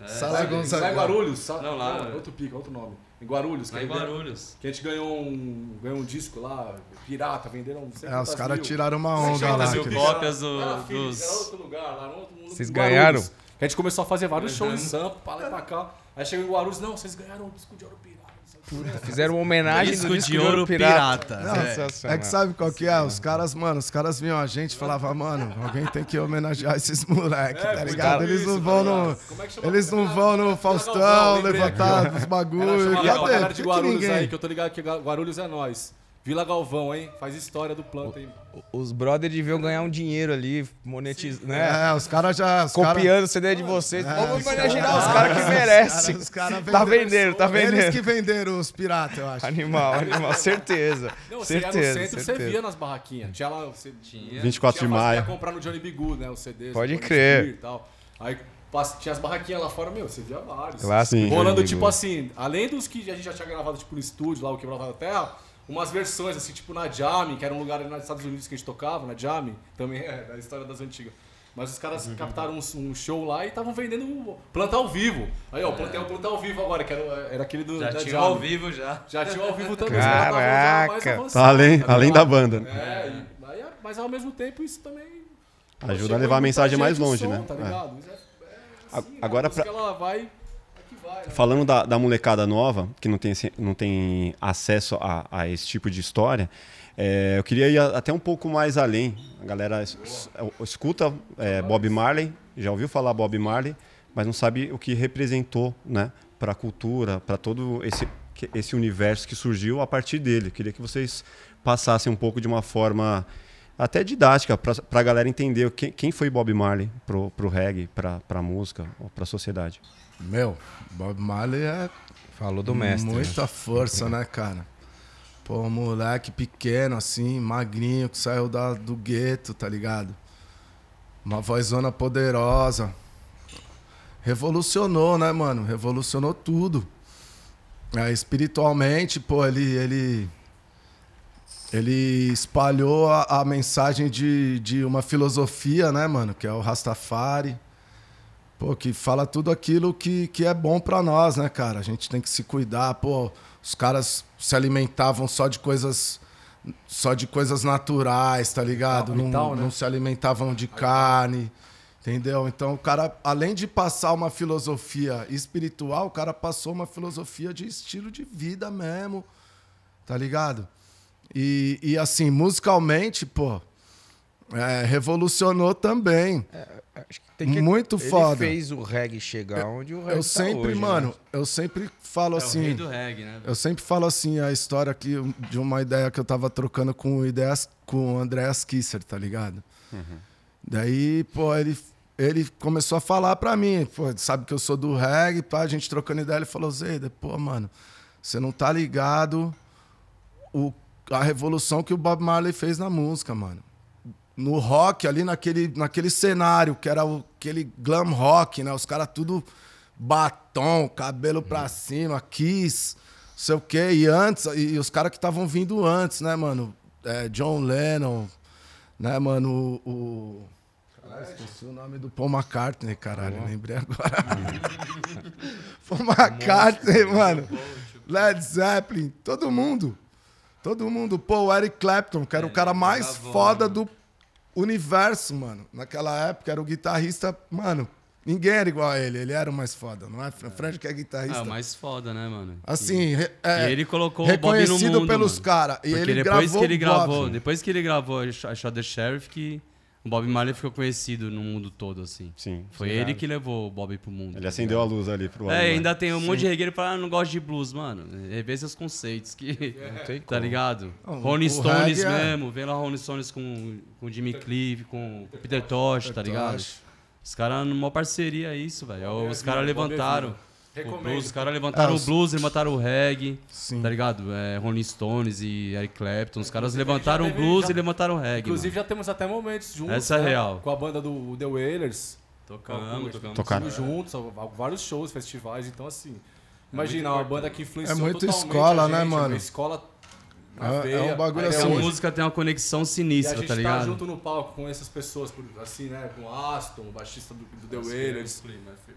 É, Sala Lá Gonzaga. em Guarulhos. Sa... Não, lá- Não, outro pico, outro nome. Em Guarulhos. Lá em a Guarulhos. Que a gente ganhou um, ganhou um disco lá, pirata, venderam não sei É, os caras tiraram uma onda lá. mil cópias do- dos- Era outro lugar, lá no outro mundo. Vocês ganharam? A gente começou a fazer vários shows em Sampa, pra lá e pra cá. Aí chegou em Guarulhos, não, vocês ganharam um disco de ouro pirata. o. Fizeram uma homenagem Disco do de disco de ouro ouro pirata. pirata. Não, Sensacional. é que sabe qual que é? Os caras, mano, os caras vinham a gente e falavam, mano, alguém tem que homenagear esses moleques, É, tá ligado? Eles não vão tá no. é que chama? Eles não vão no Faustão levantar os Era bagulho. chamada Cadê? galera de que Guarulhos aí, que eu tô ligado que Guarulhos é nós. Vila Galvão, hein? Faz história do planta aí. Os brothers deviam ganhar um dinheiro ali, monetizando, né? É, os caras já. os cara- Copiando o CD de vocês. É, Vamos os homenagear os caras- caras que merecem. Os caras Tá vendendo, tá Eles vendendo. que venderam os piratas, eu acho. Animal, animal, certeza. Não, você ia no certeza, centro, você certeza. via nas barraquinhas. Tinha lá, você Tinha. 24 de tinha maio. Ia comprar no Johnny Bigu, né? Os CDs. Pode crer. E tal. Aí tinha as barraquinhas lá fora, meu, você via vários. Clássico. Sim. Rolando, tipo assim, além dos que a gente já tinha gravado, tipo, no estúdio, lá, o Quebrado da Terra, umas versões, assim, tipo na Jami, que era um lugar ali nos Estados Unidos que a gente tocava, na Jami, também é da história das antigas. Mas os caras captaram um, um show lá e estavam vendendo planta ao vivo. Aí, ó, tem um planta ao vivo agora, que era, era aquele do Já da tinha Jami. ao vivo já. Já tinha ao vivo também. Caraca. Tá além, tá além da banda. né? É, e- aí, mas ao mesmo tempo isso também. Ajuda a levar a mensagem mais longe, som, né? Tá É. ligado? Isso é- é assim? Agora a pra- ela vai. Falando da, da molecada nova, que não tem, não tem acesso a, a esse tipo de história, é, eu queria ir até um pouco mais além. A galera es- es- escuta é, Bob Marley, já ouviu falar Bob Marley, mas não sabe o que representou né, para a cultura, para todo esse, esse universo que surgiu a partir dele. Queria que vocês passassem um pouco de uma forma até didática para a galera entender o que- quem foi Bob Marley pro, pro reggae, para a música para a sociedade. Meu, Bob Marley é Falou do mestre. né? muita força, né, cara? Pô, moleque pequeno, assim, magrinho, que saiu da, do gueto, tá ligado? Uma vozona poderosa. Revolucionou, né, mano? Revolucionou tudo. É, espiritualmente, pô, ele, ele, ele espalhou a, a mensagem de, de uma filosofia, né, mano? Que é o Rastafari. Pô, que fala tudo aquilo que, que é bom pra nós, né, cara? A gente tem que se cuidar. Pô, os caras se alimentavam só de coisas só de coisas naturais, tá ligado? Ah, Não, né? não se alimentavam de carne, entendeu? Então o cara, além de passar uma filosofia espiritual, o cara passou uma filosofia de estilo de vida mesmo, tá ligado? E, e assim, musicalmente, pô, é, revolucionou também. Acho que que- Muito ele foda. fez o reggae chegar onde o reggae Eu tá sempre, hoje, mano, né? eu sempre falo É o assim. rei do reggae, né? Eu sempre falo assim a história aqui de uma ideia que eu tava trocando com ideias com o Andreas Kisser, tá ligado? Daí, pô, ele, ele começou a falar pra mim, pô, sabe que eu sou do reggae, pá, a gente trocando ideia, ele falou, Zeda, pô, mano, você não tá ligado o, a revolução que o Bob Marley fez na música, mano. No rock, ali naquele, naquele cenário, que era o, aquele glam rock, né? Os caras tudo batom, cabelo pra cima, kiss, não sei o quê. E antes, e, e os caras que estavam vindo antes, né, mano? É, John Lennon, né, mano? O. o... Caralho, esqueci o nome do Paul McCartney, caralho. Lembrei agora. Paul McCartney, mano. Led Zeppelin, todo mundo. Todo mundo. Pô, o Eric Clapton, que era o cara mais foda do universo, mano. Naquela época era o guitarrista, mano. Ninguém era igual a ele, ele era o mais foda, não é? O Fred que é guitarrista. É o mais foda, né, mano? Assim, re- é, E ele colocou o Bob no reconhecido mundo, pelos caras. E Porque ele depois gravou que ele gravou, Bob. depois que ele gravou a Shot the Sheriff, que o Bob Marley ficou conhecido no mundo todo, assim. Sim. Foi ele que levou o Bob pro mundo. Ele tá acendeu a luz ali pro Bob É, e Marley. ainda tem um monte de regueiro que fala, ah, não gosto de blues, mano. Rever seus conceitos, que... Não tem Tá como. ligado? Não, Rolling Stones é- mesmo, vem lá Rolling Stones com, com Jimmy Cliff, com, Peter Tosh, tá ligado? Tosh. Os caras numa parceria isso, velho. Os é caras é levantaram. Vida. O Recomendo. blues, os caras levantaram É, o blues, levantaram o reggae, Sim. tá ligado? É, Rolling Stones e Eric Clapton. Os caras Inclusive, levantaram o blues já- e levantaram o reggae. Inclusive, mano. já temos até momentos juntos. Essa é né? real. Com a banda do The Wailers. Tocamos, tocamos. Tocaram. Juntos, vários shows, festivais. Então, assim. Imagina, uma banda que influenciou É muito totalmente escola, a né, mano? Uma escola É- é um bagulho Aí assim, Essa hoje- música tem uma conexão E a sinistra, gente tá tá, ligado? junto no palco com essas pessoas, assim, né? Com o Aston, o baixista do, do The Wailers.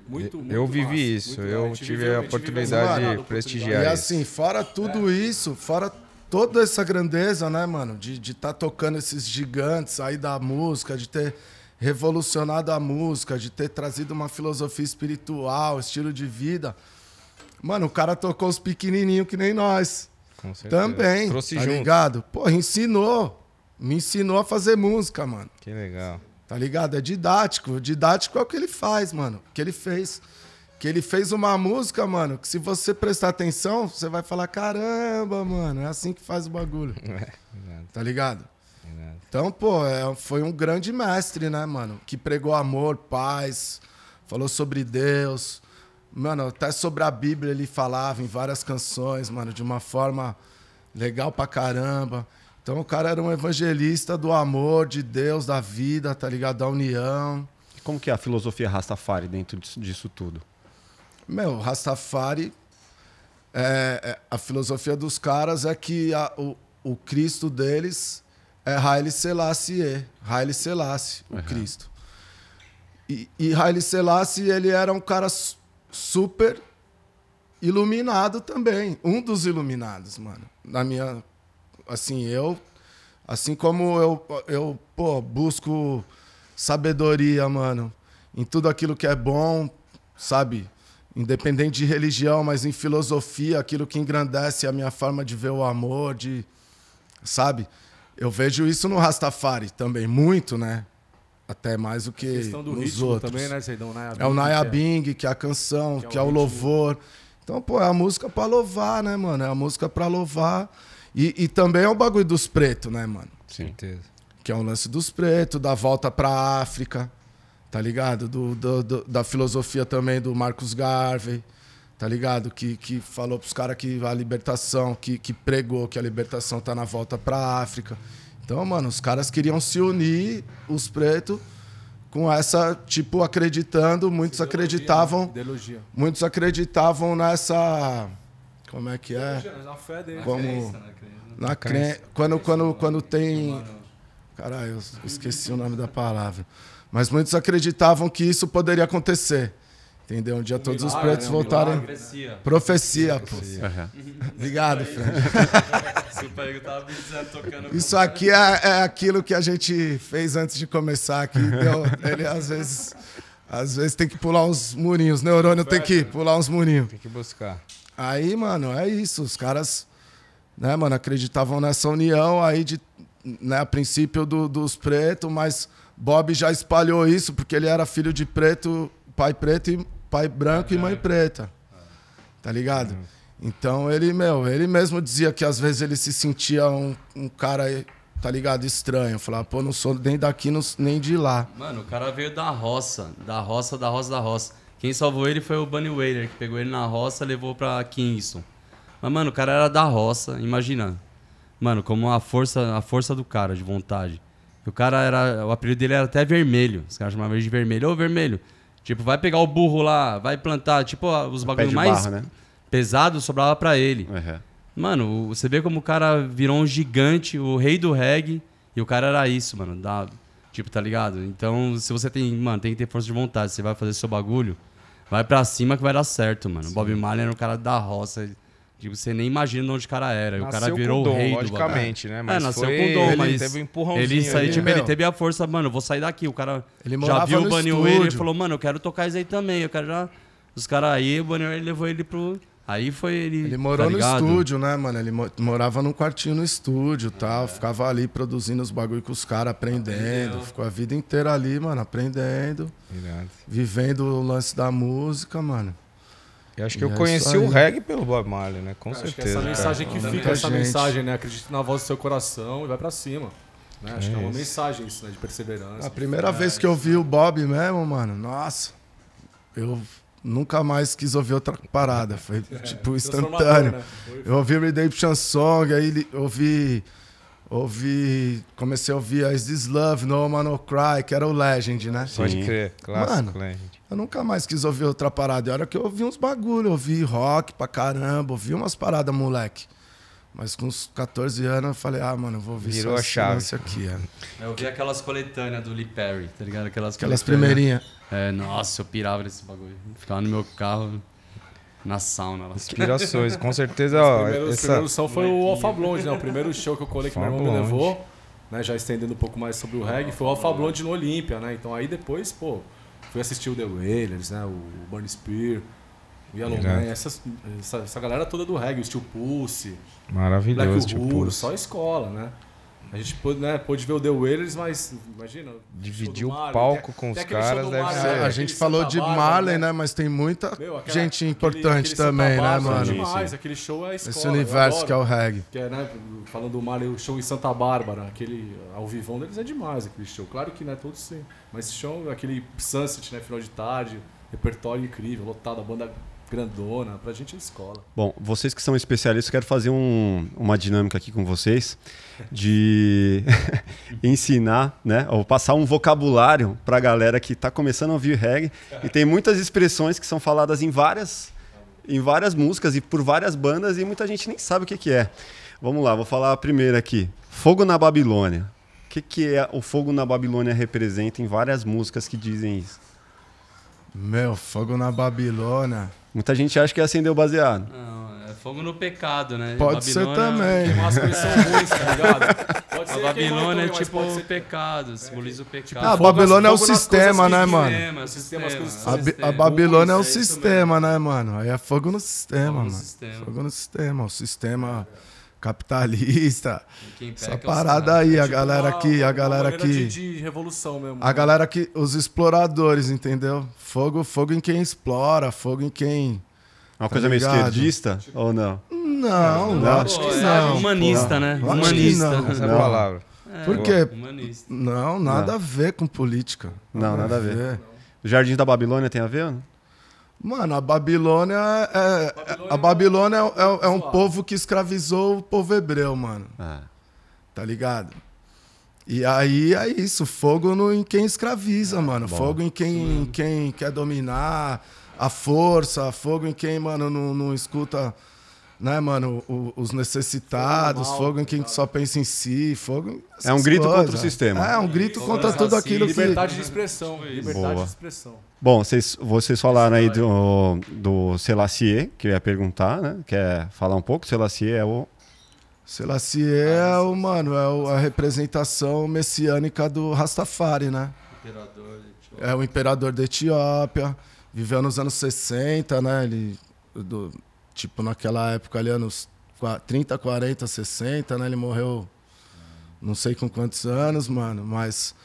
Muito, muito eu vivi massa, isso, muito eu legal. tive a oportunidade de prestigiar. E É assim, fora tudo isso, fora toda essa grandeza, né, mano? De estar de tá tocando esses gigantes aí da música, de ter revolucionado a música, de ter trazido uma filosofia espiritual, estilo de vida. Mano, o cara tocou os pequenininhos que nem nós. Com certeza. Também. Trouxe tá junto. ligado? Porra, ensinou. Me ensinou a fazer música, mano. Que legal. Tá ligado? É didático. Didático é o que ele faz, mano. O que ele fez. Que ele fez uma música, mano, que se você prestar atenção, você vai falar: caramba, mano, é assim que faz o bagulho. É, Tá ligado? exato. Então, pô, é- foi um grande mestre, né, mano? Que pregou amor, paz, falou sobre Deus. Mano, até sobre a Bíblia ele falava em várias canções, mano, de uma forma legal pra caramba. Então o cara era um evangelista do amor, de Deus, da vida, tá ligado? Da união. Como que é a filosofia Rastafari dentro disso, disso tudo? Meu, Rastafari, é, é- a filosofia dos caras é que a- o, o Cristo deles é Haile Selassie, Haile Selassie, o Cristo. E, e Haile Selassie, ele era um cara super iluminado também, um dos iluminados, mano. Na minha, assim, eu, assim como eu, eu pô, busco sabedoria, mano, em tudo aquilo que é bom, sabe? Independente de religião, mas em filosofia, aquilo que engrandece a minha forma de ver o amor, de, sabe? Eu vejo isso no Rastafari também, muito, né? Até mais do A que questão do nos ritmo outros. também, né? Naya É o Bing, Naya que Bing, que é a canção, que é que o é o louvor. Então, pô, é a música pra louvar, né, mano? É a música pra louvar. E, e também é o bagulho dos pretos, né, mano? Sim. certeza. Que é um lance dos pretos, da volta pra África, tá ligado? Do, do- do- da filosofia também do Marcus Garvey, tá ligado? Que, que falou pros caras que a libertação, que, que pregou que a libertação tá na volta pra África. Então, mano, os caras queriam se unir, os pretos, com essa, tipo, acreditando, muitos Ideologia, acreditavam, né? Ideologia. muitos acreditavam nessa. Como é que é? Na fé dele. Como. né, Na crença. Quando, quando, quando tem. Caralho, eu esqueci o nome da palavra. Mas muitos acreditavam que isso poderia acontecer. Entendeu? Um dia todos os milagre, pretos né? Um voltarem. milagre. Profecia. Profecia, pô. Aham. Obrigado, Fred. Super, eu tava pensando, tocando. Isso aqui é, é aquilo que a gente fez antes de começar aqui. Deu- ele às vezes. Às vezes tem que pular uns murinhos. Neurônio tem que pular uns murinhos. Tem que buscar. Aí, mano, é isso. Os caras, né, mano, acreditavam nessa união aí de, né, a princípio do- dos pretos, mas Bob já espalhou isso porque ele era filho de preto, pai preto e pai branco e mãe preta. Tá ligado? Então ele, meu, ele mesmo dizia que às vezes ele se sentia um, um cara, tá ligado, estranho. Falava, pô, não sou nem daqui não- nem de lá. Mano, o cara veio da roça, da roça, da roça, da roça. Quem salvou ele foi o Bunny Wailer, que pegou ele na roça e levou pra Kingston. Mas, mano, o cara era da roça, imagina. Mano, como a força, a força do cara, de vontade. O cara era. O apelido dele era até vermelho. Os caras chamavam ele de vermelho. Ô, vermelho. Tipo, vai pegar o burro lá, vai plantar. Tipo, os Pé bagulhos mais barra, né? pesados sobrava pra ele. Aham. Mano, o- você vê como o cara virou um gigante, o rei do reggae, e o cara era isso, mano. Da, tipo, tá ligado? Então, se você tem, mano, tem que ter força de vontade, você vai fazer seu bagulho, vai pra cima que vai dar certo, mano. Bob Marley era um cara da roça, tipo, você nem imagina de onde o cara era. E o cara Nasceu virou com o dom, rei do bagulho. logicamente, né? Mas é, nasceu foi- com dom, ele mas teve um empurrãozinho ele, saiu, ali, tipo, ele teve a força, mano, eu vou sair daqui. O cara Ele já viu no o Bunny Wailer e falou, mano, eu quero tocar isso aí também, eu quero já... Os caras aí, o Bunny Wailer levou ele pro... Aí foi ele. Ele tá morou no ligado? estúdio, né, mano? Ele mo- morava num quartinho no estúdio e tal. Ficava ali produzindo os bagulho com os caras, aprendendo. Aprendeu. Ficou a vida inteira ali, mano, aprendendo. Irado. Vivendo o lance da música, mano. Eu acho que E eu é conheci o reggae pelo Bob Marley, né? Com Acho que certeza. essa cara. mensagem que Muita fica, essa gente. mensagem, né? Acredite na voz do seu coração e vai pra cima. Né? Acho que é uma isso. mensagem isso, né? De perseverança. A primeira vez que eu vi o Bob mesmo, mano, nossa. Eu nunca mais quis ouvir outra parada. Foi, tipo, instantâneo. né? Foi- Eu ouvi Redemption Song, aí ouvi. Ouvi. Comecei a ouvir a Is This Love, No Man No Cry, que era o Legend, né? Pode Sim. crer. Clássico, Mano. Legend. Eu nunca mais quis ouvir outra parada. E a hora que eu ouvi uns bagulho, ouvi rock pra caramba, ouvi umas paradas, moleque. Mas com uns 14 anos eu falei, ah, mano, eu vou ouvir Virou só a chave. aqui. É. Eu vi aquelas coletâneas do Lee Perry, tá ligado? Aquelas, Aquelas primeirinhas. É, nossa, eu pirava nesse bagulho. Ficava no meu carro, na sauna lá. Inspirações, com certeza, ó. primeiros, essa- primeiros som foi o Alpha Blonde, né? O primeiro show que eu colei que meu irmão me levou, né? Já estendendo um pouco mais sobre o reggae, foi o Alpha Blonde no Olímpia, né? Então aí depois, pô, fui assistir o The Wailers, né? O Burn Spear, o Yellow Irado. Man, essas, essa, essa galera toda do reggae, o Steel Pulse, Maravilhoso, Black Uhuru, só escola, né? A gente pôde, né, pôde ver o The Wailers, mas imagina. Dividir o palco com os caras deve Marley, ser- É, a gente falou Santa de Marley, né? Mas tem muita Meu, aquela- gente aquele- importante aquele também, Santa né, Bárbara, mano? Demais, aquele show é a escola. Esse universo que é o reggae. Que é, né, falando do Marley, o show em Santa Bárbara, aquele ao vivão deles é demais, aquele show. Claro que não é todos sim, mas show, aquele Sunset, né, final de tarde, repertório incrível, lotado, a banda grandona, pra gente é escola. Bom, vocês que são especialistas, quero fazer um- uma dinâmica aqui com vocês de ensinar, né, ou passar um vocabulário para a galera que está começando a ouvir reggae e tem muitas expressões que são faladas em várias em várias músicas e por várias bandas e muita gente nem sabe o que, que é. Vamos lá, vou falar a primeira aqui. Fogo na Babilônia. O que, que é o Fogo na Babilônia representa em várias músicas que dizem isso? Meu, fogo na Babilônia. Muita gente acha que é acender o baseado. Não, é fogo no pecado, né? Pode ser Babilônia- também. Queimar as coisas são ruins, tá ligado? Pode A ser Babilônia é também, tipo pode o ser- pecado, simboliza o pecado. Ah, a fogo- Babilônia é o sistema, né, mano? Sistema, O sistema, as coisas sistema. A, a Babilônia é o É sistema, né, mano? Aí é fogo no sistema, Fogo no mano. sistema. Fogo no sistema. O sistema capitalista. Essa é parada aí, a Tipo galera aqui, a uma galera que. De, de revolução mesmo. A galera que. Os exploradores, entendeu? Fogo, fogo em quem explora, fogo em quem. É uma Tá coisa meio ligado? esquerdista ou não? Não, Não. acho Pô, que é não. humanista, né? Acho que Humanista. Essa é Não. a palavra. É, Por quê? Humanista. Não, nada a ver com política. Não, nada a ver. Os Jardins da Babilônia tem a ver? ou não? Mano, a Babilônia é. A Babilônia é, é- é um povo que escravizou o povo hebreu, mano. Ah. Tá ligado? E aí é isso, fogo no, em quem escraviza, mano. Fogo em quem, quem quer dominar, a força, fogo em quem, mano, não, não escuta, né, mano, o- os necessitados, Fogo mal, fogo em quem só pensa em si, fogo. em É um grito contra o coisas. sistema. É, um grito contra tudo aquilo que. Liberdade de expressão. Liberdade Boa. de expressão. Bom, vocês, vocês falaram aí do, do Selassie, que eu ia perguntar, né? Quer falar um pouco? Selassie é o. Selassie é o, mano, é o- a representação messiânica do Rastafari, né? Imperador, É o imperador da Etiópia, viveu nos anos 60, né? Ele, do- tipo, naquela época ali, anos qua- 30, 40, 60, né? Ele morreu não sei com quantos anos, mano, mas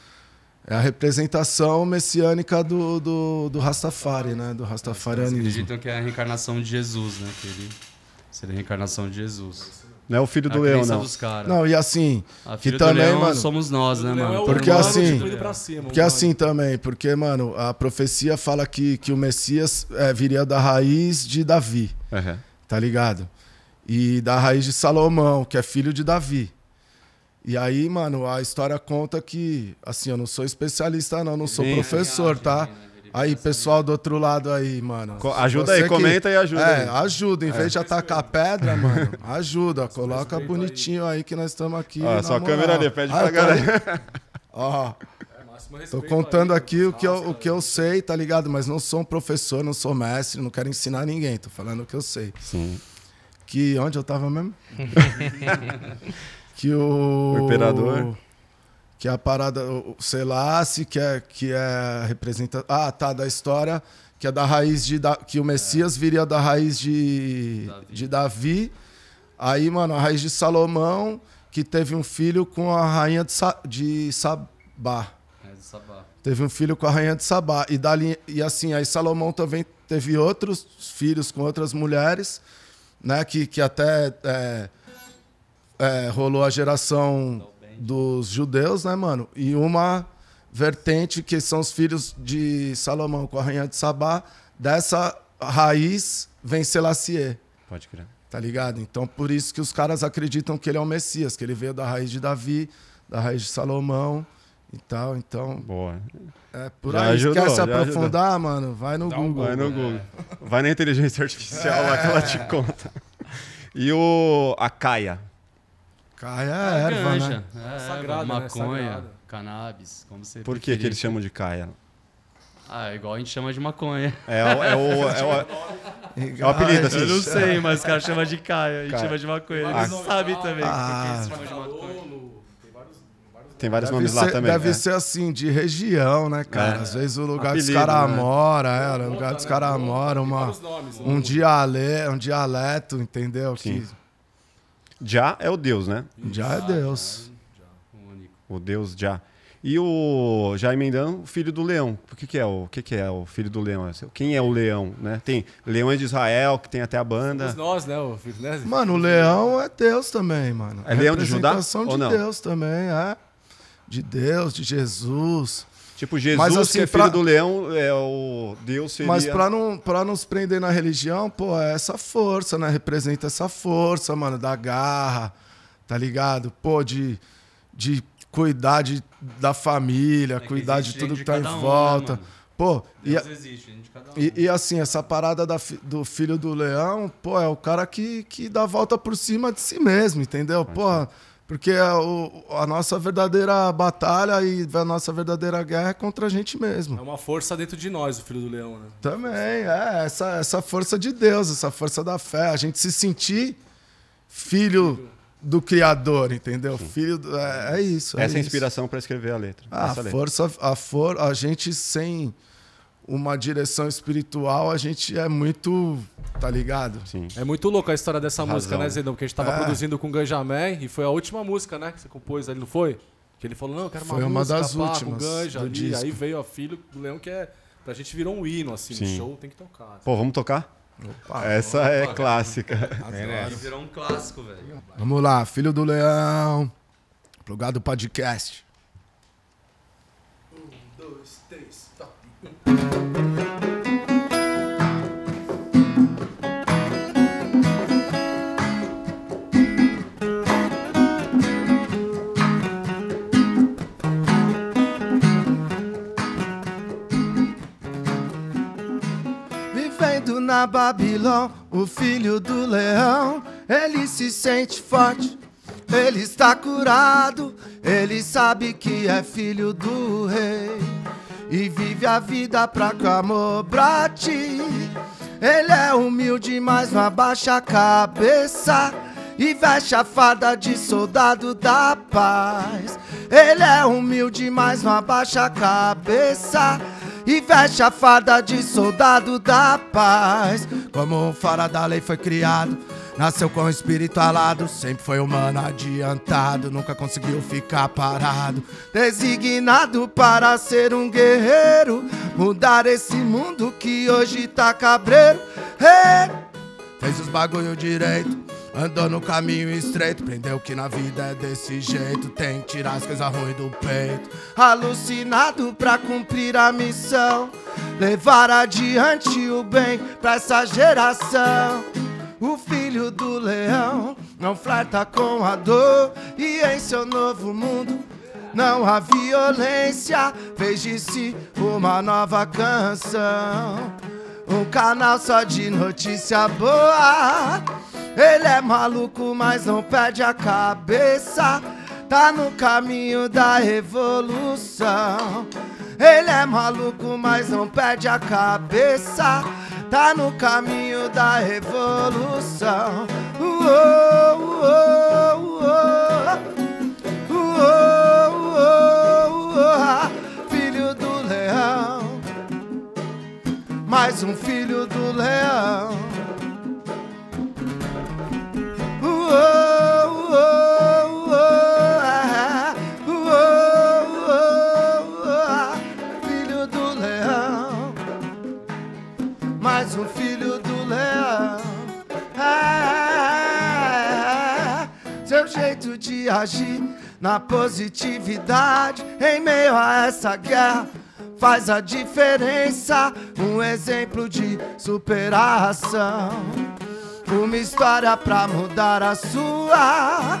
é a representação messiânica do, do, do Rastafari, né? Do Eles Rastafarianismo. acreditam que é a reencarnação de Jesus, né? Que ele seria a reencarnação de Jesus. Não é o filho do a leão, não. Não, e assim, A que também, do leão mano, somos nós, né, é mano? o Porque humano, assim- cima, Porque humano. assim também, porque, mano, a profecia fala que, que o Messias é, viria da raiz de Davi, Uhum. Tá ligado? E da raiz de Salomão, que é filho de Davi. E aí, mano, a história conta que, assim, eu não sou especialista não, não sou Sim. professor, tá? Aí, pessoal do outro lado aí, mano. Ajuda aí, comenta e ajuda É, aí. ajuda. Em vez de atacar pedra, mano, ajuda. Coloca bonitinho aí que nós estamos aqui. Ó, na sua moral. câmera ali, pede Ah, pra tô- galera. Ó, É, máximo Tô respeito contando aí, aqui o que, eu, o que eu sei, tá ligado? Mas não sou um professor, não sou mestre, não quero ensinar ninguém. Tô falando o que eu sei. Sim. Que onde eu tava mesmo? que o, O imperador. Que a parada, o o Selassie, que é que é representa, ah, tá, da história, que é da raiz de Da- que o Messias viria da raiz de Davi. de Davi. Aí, mano, a raiz de Salomão, que teve um filho com a rainha de, Sa, de Sabá. Do Sabá. Teve um filho com a rainha de Sabá. E, dali, e assim, aí Salomão também teve outros filhos com outras mulheres, né? Que, que até é, é, rolou a geração dos judeus, né, mano? E uma vertente que são os filhos de Salomão com a rainha de Sabá. Dessa raiz vem Selassie. Pode crer. Tá ligado? Então, por isso que os caras acreditam que ele é o Messias, que ele veio da raiz de Davi, da raiz de Salomão e tal. Então, Boa. é por Já aí. ajudou, Quer se aprofundar, mano? Vai no Dá um Google. Vai no Google. Vai na inteligência artificial lá que ela te conta. E o a caia. Caia é erva, Ganja, né? é, Sagrado, né? maconha, Sagrado. cannabis, como você Por que, que eles chamam de caia? Ah, igual a gente chama de maconha. É, o- é, o, é, o, é o apelido, assim. Eu não sei, mas os caras chamam de caia, a gente Caia. chama de maconha. Ah. Eles sabem também Ah. por que eles chamam de maconha. Tem vários Deve, nomes lá ser, também. deve é. ser assim, de região, né, cara? É. Às vezes o lugar que os Apelido, caras né? moram, é, o lugar que os caras moram, uma, vários nomes, um, né? diale, um dialeto, entendeu? Sim. Que Já é o Deus, né? já é Deus. Único. O Deus já. E o já emendando, o filho do leão. O que, que é o que, que é o filho do leão? Quem é o leão, né? Tem leões de Israel, que tem até a banda. Somos nós, né, o filho, né? Mano, o leão é Deus também, mano. É leão de Judá Representação ou de não? Deus também, é. De Deus, de Jesus. Tipo, Jesus, Mas, assim, que é filho pra- do leão, é o Deus seria... Mas pra não, pra não se prender na religião, pô, é essa força, né? Representa essa força, mano, da garra, tá ligado? Pô, de, de cuidar de, da família, É cuidar de existe tudo que tá em um, né, volta. mano? Pô, e, Deus existe, dentro de cada um. e, e assim, essa parada da fi- do filho do leão, pô, é o cara que, que dá a volta por cima de si mesmo, entendeu? Pô, porque é o, a nossa verdadeira batalha e a nossa verdadeira guerra é contra a gente mesmo. É uma força dentro de nós, o filho do leão, né? Também, é, essa, essa força de Deus, essa força da fé, a gente se sentir filho do Criador, entendeu? Filho do, é, é isso. é Essa é a isso. inspiração pra escrever a letra. Ah, essa a letra. força, a for, a gente sem uma direção espiritual, a gente é muito, tá ligado? Sim. É muito louco a história dessa Razão. música, né, Zedão? Porque a gente tava É. produzindo com o Ganja Man e foi a última música, né, que você compôs ali, não foi? Que ele falou, não, eu quero uma Foi uma música, das pá, últimas com o Ganja do ali. disco. Aí veio a Filho do Leão, que é... Pra gente virou um hino, assim, no Sim. show tem que tocar. Pô, vamos tocar? Opa, Essa é clássica. Ele virou um clássico, velho. Vamos lá, filho do leão, plugado podcast. Um, dois, três, top. Vivendo na Babilônia, o filho do leão, ele se sente forte, ele está curado, ele sabe que é filho do rei e vive a vida pra pra ti. Ele é humilde, mas não abaixa a cabeça e veste a farda de soldado da paz. Ele é humilde, mas não abaixa a cabeça e veste a farda de soldado da paz. Como fora da lei foi criado, nasceu com o espírito alado, sempre foi humano adiantado, nunca conseguiu ficar parado. Designado para ser um guerreiro, mudar esse mundo que hoje tá cabreiro. Hey! Fez os bagulho direito. Andou no caminho estreito, aprendeu que na vida é desse jeito. Tem que tirar as coisas ruins do peito. Alucinado pra cumprir a missão. Levar adiante o bem pra essa geração. O filho do leão não flerta com a dor. E em seu novo mundo não há violência. Fez de si uma nova canção. Um canal só de notícia boa. Ele é maluco, mas não perde a cabeça. Tá no caminho da revolução. Ele é maluco, mas não perde a cabeça. Tá no caminho da revolução. Filho do leão mais um filho do leão. Uou, mais um filho do leão. Ah, seu jeito de agir na positividade em meio a essa guerra faz a diferença. Um exemplo de superação. Uma história pra mudar a sua.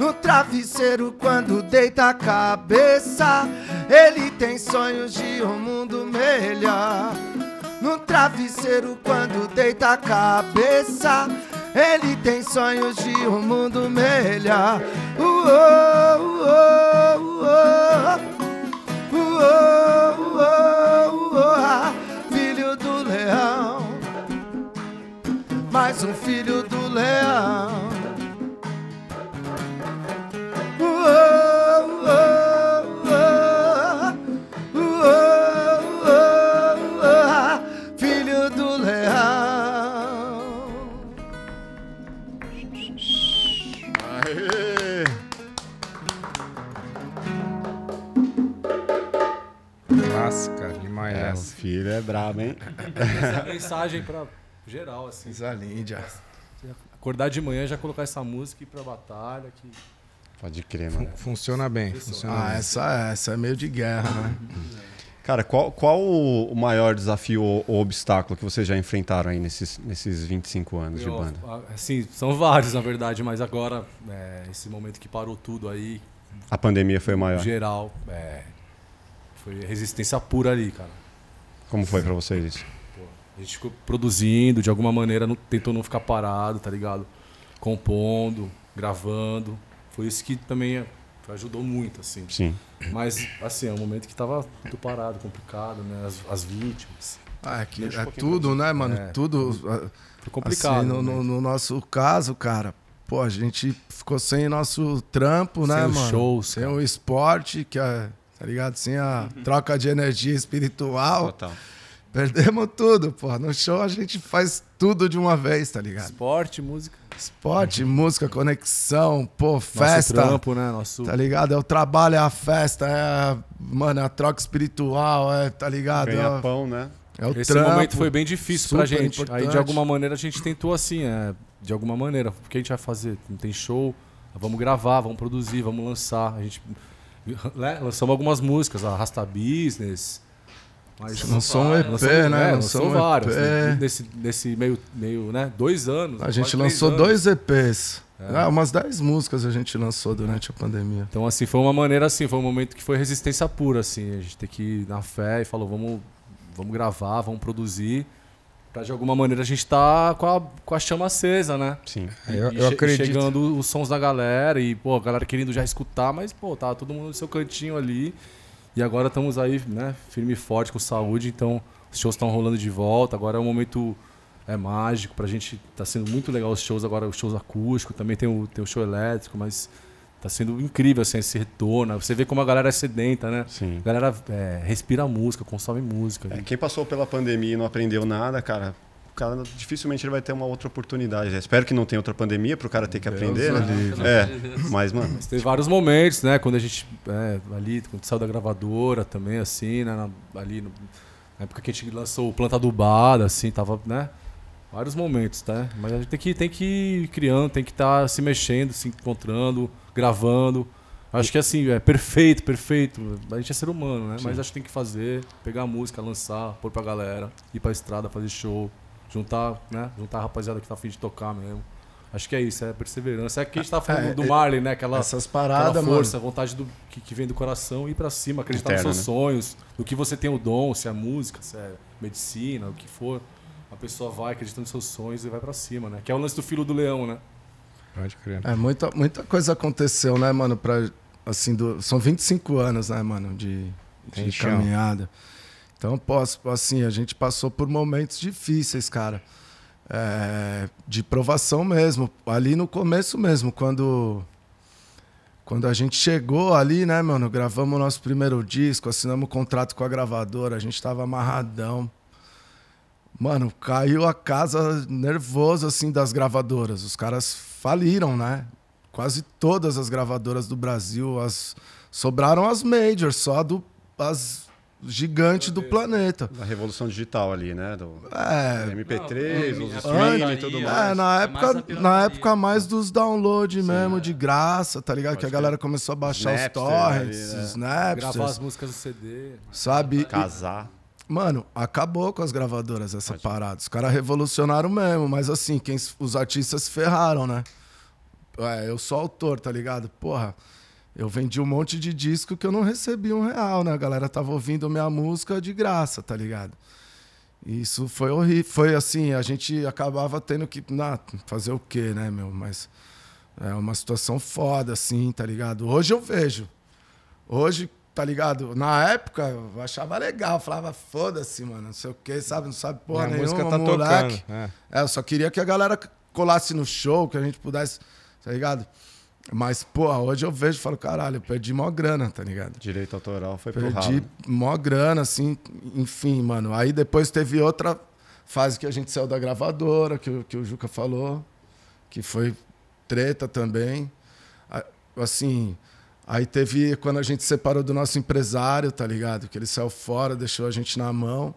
No travesseiro, quando deita a cabeça, ele tem sonhos de um mundo melhor. No travesseiro, quando deita a cabeça, Ele tem sonhos de um mundo melhor. Uou, uou, uou. Uou, uou. Filho do leão. Mais um filho do leão. É brabo, hein? Essa é a mensagem pra geral, assim. Isalíndia. Acordar de manhã já colocar essa música e ir pra batalha. Que... Pode crer, mano. Funciona bem, funciona Ah, bem. essa, essa é meio de guerra, né? Cara, qual, qual o maior desafio ou, ou obstáculo que vocês já enfrentaram aí nesses, nesses 25 anos de Eu, banda? a- Assim, são vários, na verdade, mas agora, é, esse momento que parou tudo aí, A pandemia foi o maior. geral, é, foi resistência pura ali, cara. Como foi pra vocês isso? A gente ficou produzindo, de alguma maneira, não- tentou não ficar parado, tá ligado? Compondo, gravando. Foi isso que também é, ajudou muito, assim. Sim. Mas, assim, é um momento que tava tudo parado, complicado, né? As, as vítimas. Ah, é, que um é tudo, né, mano? É. Tudo. Foi complicado. Assim, no, né? no- no nosso caso, cara, pô, a gente ficou sem nosso trampo, né, Sem os mano? shows, Sem cara. o esporte, que é, tá ligado? Sem a troca de energia espiritual. Total. Perdemos tudo, pô. No show a gente faz tudo de uma vez, tá ligado? Esporte, música. Esporte, música, conexão, pô, Nosso festa. trampo, né? Nosso... Tá ligado? É o trabalho, é a festa, é a, mano, é a troca espiritual, é, tá ligado? É, Ganha o- pão, né? é o Esse trampo. momento foi bem difícil pra gente. Aí, importante. de alguma maneira, a gente tentou assim, é, de alguma maneira. O que a gente vai fazer? Não tem show, vamos gravar, vamos produzir, vamos lançar. A gente né, lançamos algumas músicas, Arrasta Business. Mas Lançou um EP, lançamos- né? Lançou vários. Né? Nesse, nesse meio, meio, né? Dois anos. A gente lançou dois EPs. É. Ah, umas 10 músicas a gente lançou durante a pandemia. Então, assim, foi uma maneira assim, foi um momento que foi resistência pura, assim. A gente tem que ir na fé e falou, vamos, vamos gravar, vamos produzir. Pra de alguma maneira a gente tá com a, com a chama acesa, né? Sim. Eu, E eu che- acredito. Chegando os sons da galera e, pô, a galera querendo já escutar, mas, pô, tá todo mundo no seu cantinho ali. E agora estamos aí, né, firme e forte, com saúde, então os shows estão rolando de volta. Agora é um momento é mágico pra gente. Tá sendo muito legal os shows agora, os shows acústicos, também tem o, tem o show elétrico, mas tá sendo incrível assim, esse retorno. Você vê como a galera é sedenta, né? Sim. A galera é, respira música, consome música. É, quem passou pela pandemia e não aprendeu nada, cara, o cara dificilmente ele vai ter uma outra oportunidade. Eu espero que não tenha outra pandemia pro cara ter que aprender, o né? É, mas, mano, Mas teve vários momentos, né? Quando a gente. é, ali, quando saiu da gravadora também, assim, né? na- ali no- na época que a gente lançou o Planta Adubada, assim, tava, né? Vários momentos, tá? Mas a gente tem que, tem que ir criando, tem que estar se mexendo, se encontrando, gravando. Acho que assim, é perfeito, perfeito. A gente é ser humano, né? Mas acho que tem que fazer, pegar a música, lançar, pôr pra galera, ir pra estrada, fazer show, juntar, né? Juntar a rapaziada que tá afim de tocar mesmo. Acho que é isso, é perseverança. É que a gente tá falando É, do é- Marley, né? Aquela, Essas aquela paradas, força, mano. a vontade do, que, que vem do coração ir pra cima, acreditar nos seus né? sonhos, no que você tem o dom, se é música, se é medicina, o que for. A pessoa vai acreditando nos seus sonhos e vai pra cima, né? Que é o lance do filho do leão, né? Pode crer. É, muita, muita coisa aconteceu, né, mano? Pra, assim, do, são 25 anos, né, mano, de, Tem de chão. caminhada. Então, posso, assim, a gente passou por momentos difíceis, cara. É, de provação mesmo. Ali no começo mesmo, quando. Quando a gente chegou ali, né, mano? Gravamos o nosso primeiro disco, assinamos o contrato com a gravadora, a gente tava amarradão. Mano, caiu a casa nervoso, assim, das gravadoras. Os caras faliram, né? Quase todas as gravadoras do Brasil, as sobraram as majors, só do, as gigantes do planeta. da revolução digital ali, né? Do É, MP3, Não, os a streaming e tudo é, mais. é, na É mais a época, pirataria. na época mais dos download mesmo, é. de graça, tá ligado? que a Pode galera começou a baixar os Napster torrents, ali, né? os Gravar as músicas do CD. sabe? E- Casar. Mano, acabou com as gravadoras essa Pode. parada. Os caras revolucionaram mesmo, mas assim, quem, os artistas se ferraram, né? É, eu sou autor, tá ligado? Porra, eu vendi um monte de disco que eu não recebi um real, né? A galera tava ouvindo minha música de graça, tá ligado? E isso foi horrível. Foi assim, a gente acabava tendo que fazer o quê, né, meu? Mas é uma situação foda, assim, tá ligado? Hoje eu vejo. Hoje, tá ligado? Na época, eu achava legal. Falava, foda-se, mano, não sei o quê, sabe? Não sabe porra a nenhuma, música tá moleque. tocando. é. É, eu só queria que a galera colasse no show, que a gente pudesse, tá ligado? Mas, pô, hoje eu vejo e falo, caralho, eu perdi mó grana, tá ligado? Direito autoral foi pro Perdi mó grana, assim, enfim, mano. Aí depois teve outra fase que a gente saiu da gravadora, que, o- que o Juca falou, que foi treta também. Assim, aí teve quando a gente separou do nosso empresário, tá ligado? Que ele saiu fora, deixou a gente na mão.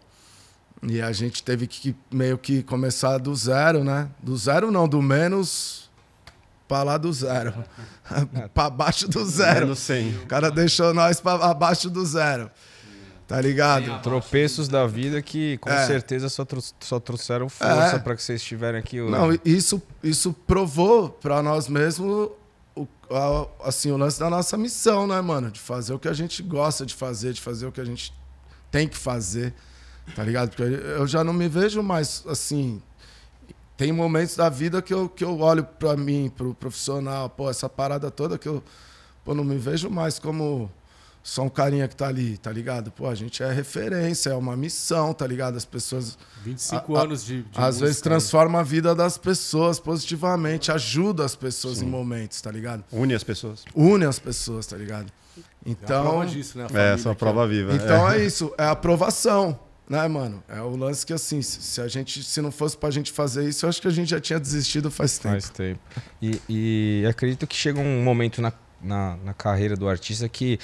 E a gente teve que meio que começar do zero, né? Do zero não, do menos pra lá do zero. pra baixo do zero. Menos 100. O cara deixou nós pra abaixo do zero. Tá ligado? Tropeços da vida que com É. certeza só, tro- só trouxeram força É. pra que vocês estiverem aqui hoje. Não, isso, isso provou pra nós mesmos o, a- assim, o lance da nossa missão, né, mano? De fazer o que a gente gosta de fazer, de fazer o que a gente tem que fazer, tá ligado? Porque eu já não me vejo mais assim. Tem momentos da vida que eu, que eu olho pra mim, pro profissional, pô, essa parada toda que eu pô, não me vejo mais como só um carinha que tá ali, tá ligado? Pô, a gente é referência, é uma missão, tá ligado? As pessoas 25 A- a- anos de, de às música, vezes transforma a vida das pessoas positivamente, ajuda as pessoas em momentos, tá ligado? Une as pessoas. Une as pessoas, tá ligado? É Então, prova disso, né? A É, só prova ó. viva. então é isso, é aprovação, né, mano? É o lance que assim, se se a gente, se não fosse pra gente fazer isso, eu acho que a gente já tinha desistido faz tempo. Faz tempo. E, e acredito que chega um momento na, na, na carreira do artista que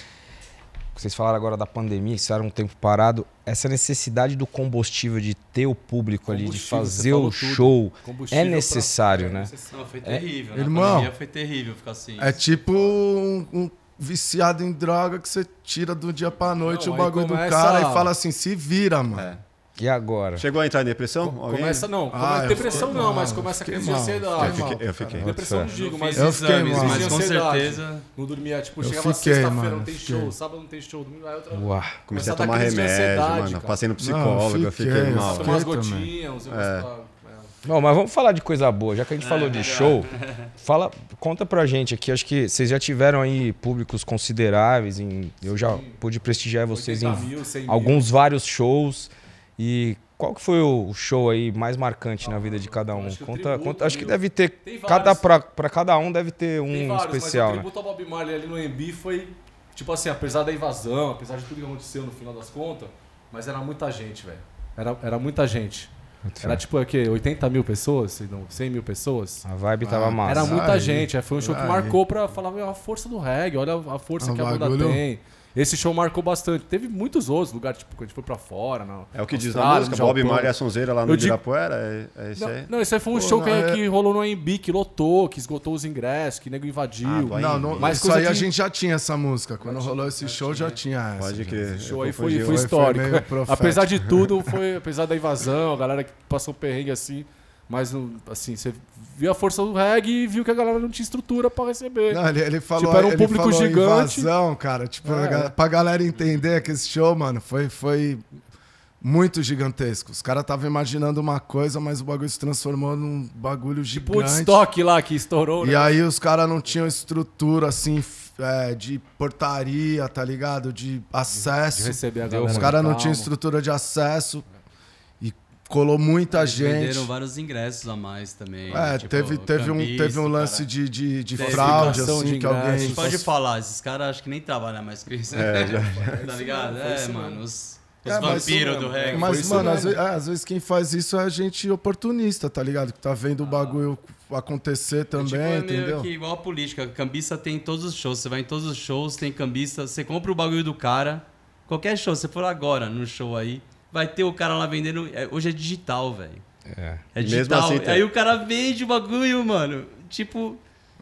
vocês falaram agora da pandemia, que era um tempo parado, essa necessidade do combustível, de ter o público ali, de fazer o show, é pra- necessário, é né? Não, foi terrível. Na Irmão. pandemia foi terrível ficar assim. É tipo um, um viciado em droga que você tira do dia pra noite Não, o bagulho do começa- cara e fala assim, se vira, mano. É. E agora? Chegou a entrar em depressão? Alguém? Começa, não, Ah, depressão fiquei não, mal, mas começa a fiquei crise de ansiedade. Eu fiquei, eu fiquei. Depressão não digo, mas Eu fiquei exames, mal. mas com ansiedade. certeza. Não dormia, tipo, Eu chegava fiquei, sexta-feira, não tem fiquei. show, sábado não tem show, domingo aí outra Uau. Comecei a a tomar remédio, ansiedade, mano. cara. Passei no Não, psicólogo, eu fiquei, fiquei eu mal. Tomar umas Fiquei também. gotinhas, é. Não, mas vamos falar de coisa boa, já que a gente falou de show. Fala, conta pra gente aqui, acho que vocês já tiveram aí públicos consideráveis, em, eu já pude prestigiar vocês em 80 mil, 100 mil. alguns vários shows. E qual que foi o show aí mais marcante na vida de cada um? Acho que Conta, tributo conta, acho que deve ter Tem cada pra cada um deve ter um Tem vários, especial, mas o né? tributo ao Bob Marley ali no MB foi, tipo assim, apesar da invasão, apesar de tudo que aconteceu no final das contas, mas era muita gente, velho. Era, era muita gente. Era tipo o quê? 80 mil pessoas? Se não, 100 mil pessoas? A vibe tava Ah, massa. Era muita Aí, gente. é, Foi um show que aí. marcou pra falar meu, a força do reggae, olha a força Ah, que a banda tem. Esse show marcou bastante. Teve muitos outros lugares, tipo, quando a gente foi pra fora. Na É o que diz na música, Bob. Marley e a Sonzeira lá no digo- Ibirapuera? É, é esse aí? Não, não, esse aí foi um Pô, show que, não, é- que rolou no AMB, que lotou, que esgotou os ingressos, que nego invadiu. Ah, Não, não, Mas isso coisa aí a de- gente já tinha essa música. Quando rolou esse show, já tinha essa. Pode já. crer. Esse show aí foi, foi Foi histórico. profético. apesar de tudo, foi, apesar da invasão, a galera que passou perrengue assim, mas assim, você viu a força do reggae e viu que a galera não tinha estrutura pra receber. Não, ele, ele falou, Tipo, era um ele público falou gigante. invasão, cara. Tipo, É. pra galera entender que esse show, mano, foi, foi muito gigantesco. Os caras estavam imaginando uma coisa, mas o bagulho se transformou num bagulho Tipo o gigante. estoque lá que estourou, E né? aí os caras não tinham estrutura, assim, é, de portaria, tá ligado? De acesso. De receber a galera. Os caras não tinham estrutura de acesso. Colou muita Eles gente. venderam vários ingressos a mais também. É, tipo, teve, teve, um, teve um lance cara. de, de, de fraude, assim, de que ingresso. A alguém. gente pode falar, esses caras acho que nem trabalham mais com isso. É, já- tá ligado? Foi É, isso mano, os, os É, vampiros do reggae. Mas, isso mano, às vezes, é, às vezes quem faz isso é gente oportunista, tá ligado? Que tá vendo o bagulho acontecer também, tipo, é meio entendeu? que igual a política. Cambista tem em todos os shows. Você vai em todos os shows, tem cambista. Você compra o bagulho do cara. Qualquer show, você for agora no show aí, vai ter o cara lá vendendo. é, Hoje é digital, velho. É. É E mesmo digital. assim tem- Aí o cara vende o bagulho, mano. Tipo,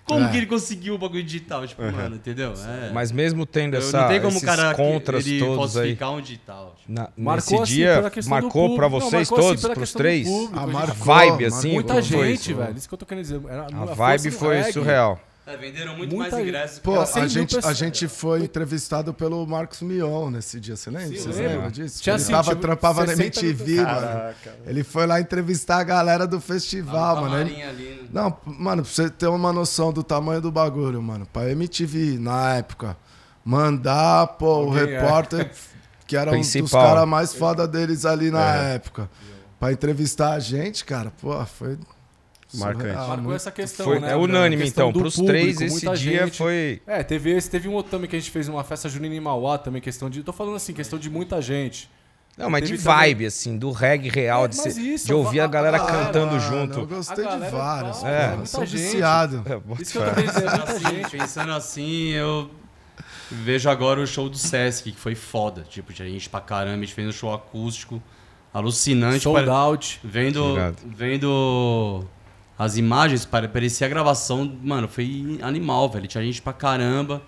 como É. que ele conseguiu o bagulho digital? Tipo, Uhum. mano, entendeu? É. Mas mesmo tendo essa, não tem como o esses cara contras ele todos aí, falsificar um digital. Tipo. na, Marcou nesse assim dia, pela questão do marcou pra. Não, vocês marcou assim todos, pela pros três? público, gente. marcou, vibe, marcou. assim, Muita gente, velho. Isso que eu tô querendo dizer. Era A força vibe foi reggae. surreal. É, venderam muito Muita mais ingressos. Pô, a 100 mil gente, a gente foi entrevistado pelo Marcos Mion nesse dia, você lembra? Sim, Vocês lembram disso? Tinha ele assim, tava, tipo, trampava na 60 mil MTV, mano. Ele foi lá entrevistar a galera do festival, mano. Ele- ali, né? Não, mano, pra você ter uma noção do tamanho do bagulho, mano. Pra MTV, na época, mandar, pô, o é. repórter, que era um dos Principal. caras mais foda deles ali na É. época, pra entrevistar a gente, cara, pô, foi. Marcante. surreal, Marcou muito- essa questão, Foi, né? é unânime, A então. Pros público, três, esse dia gente. foi. É, teve esse, teve um outro também que a gente fez uma festa junina em Mauá também, questão de. Tô falando assim, questão de muita gente. Não, mas de Teve também- vibe, assim, do reggae real, É, de, ser- isso, de ouvir a a galera galera, cantando Mano, Eu junto. gostei A de vários. vai, É, é muita sou gente. viciado. É, Isso que eu tô dizer, é muita Assim, gente. pensando assim, eu vejo agora o show do Sesc, que foi foda. Tipo, tinha gente pra caramba, a gente fez um show acústico alucinante. Sold out. Vendo, vendo as imagens, pare- parecia a gravação, mano, foi animal, velho. Tinha gente pra caramba.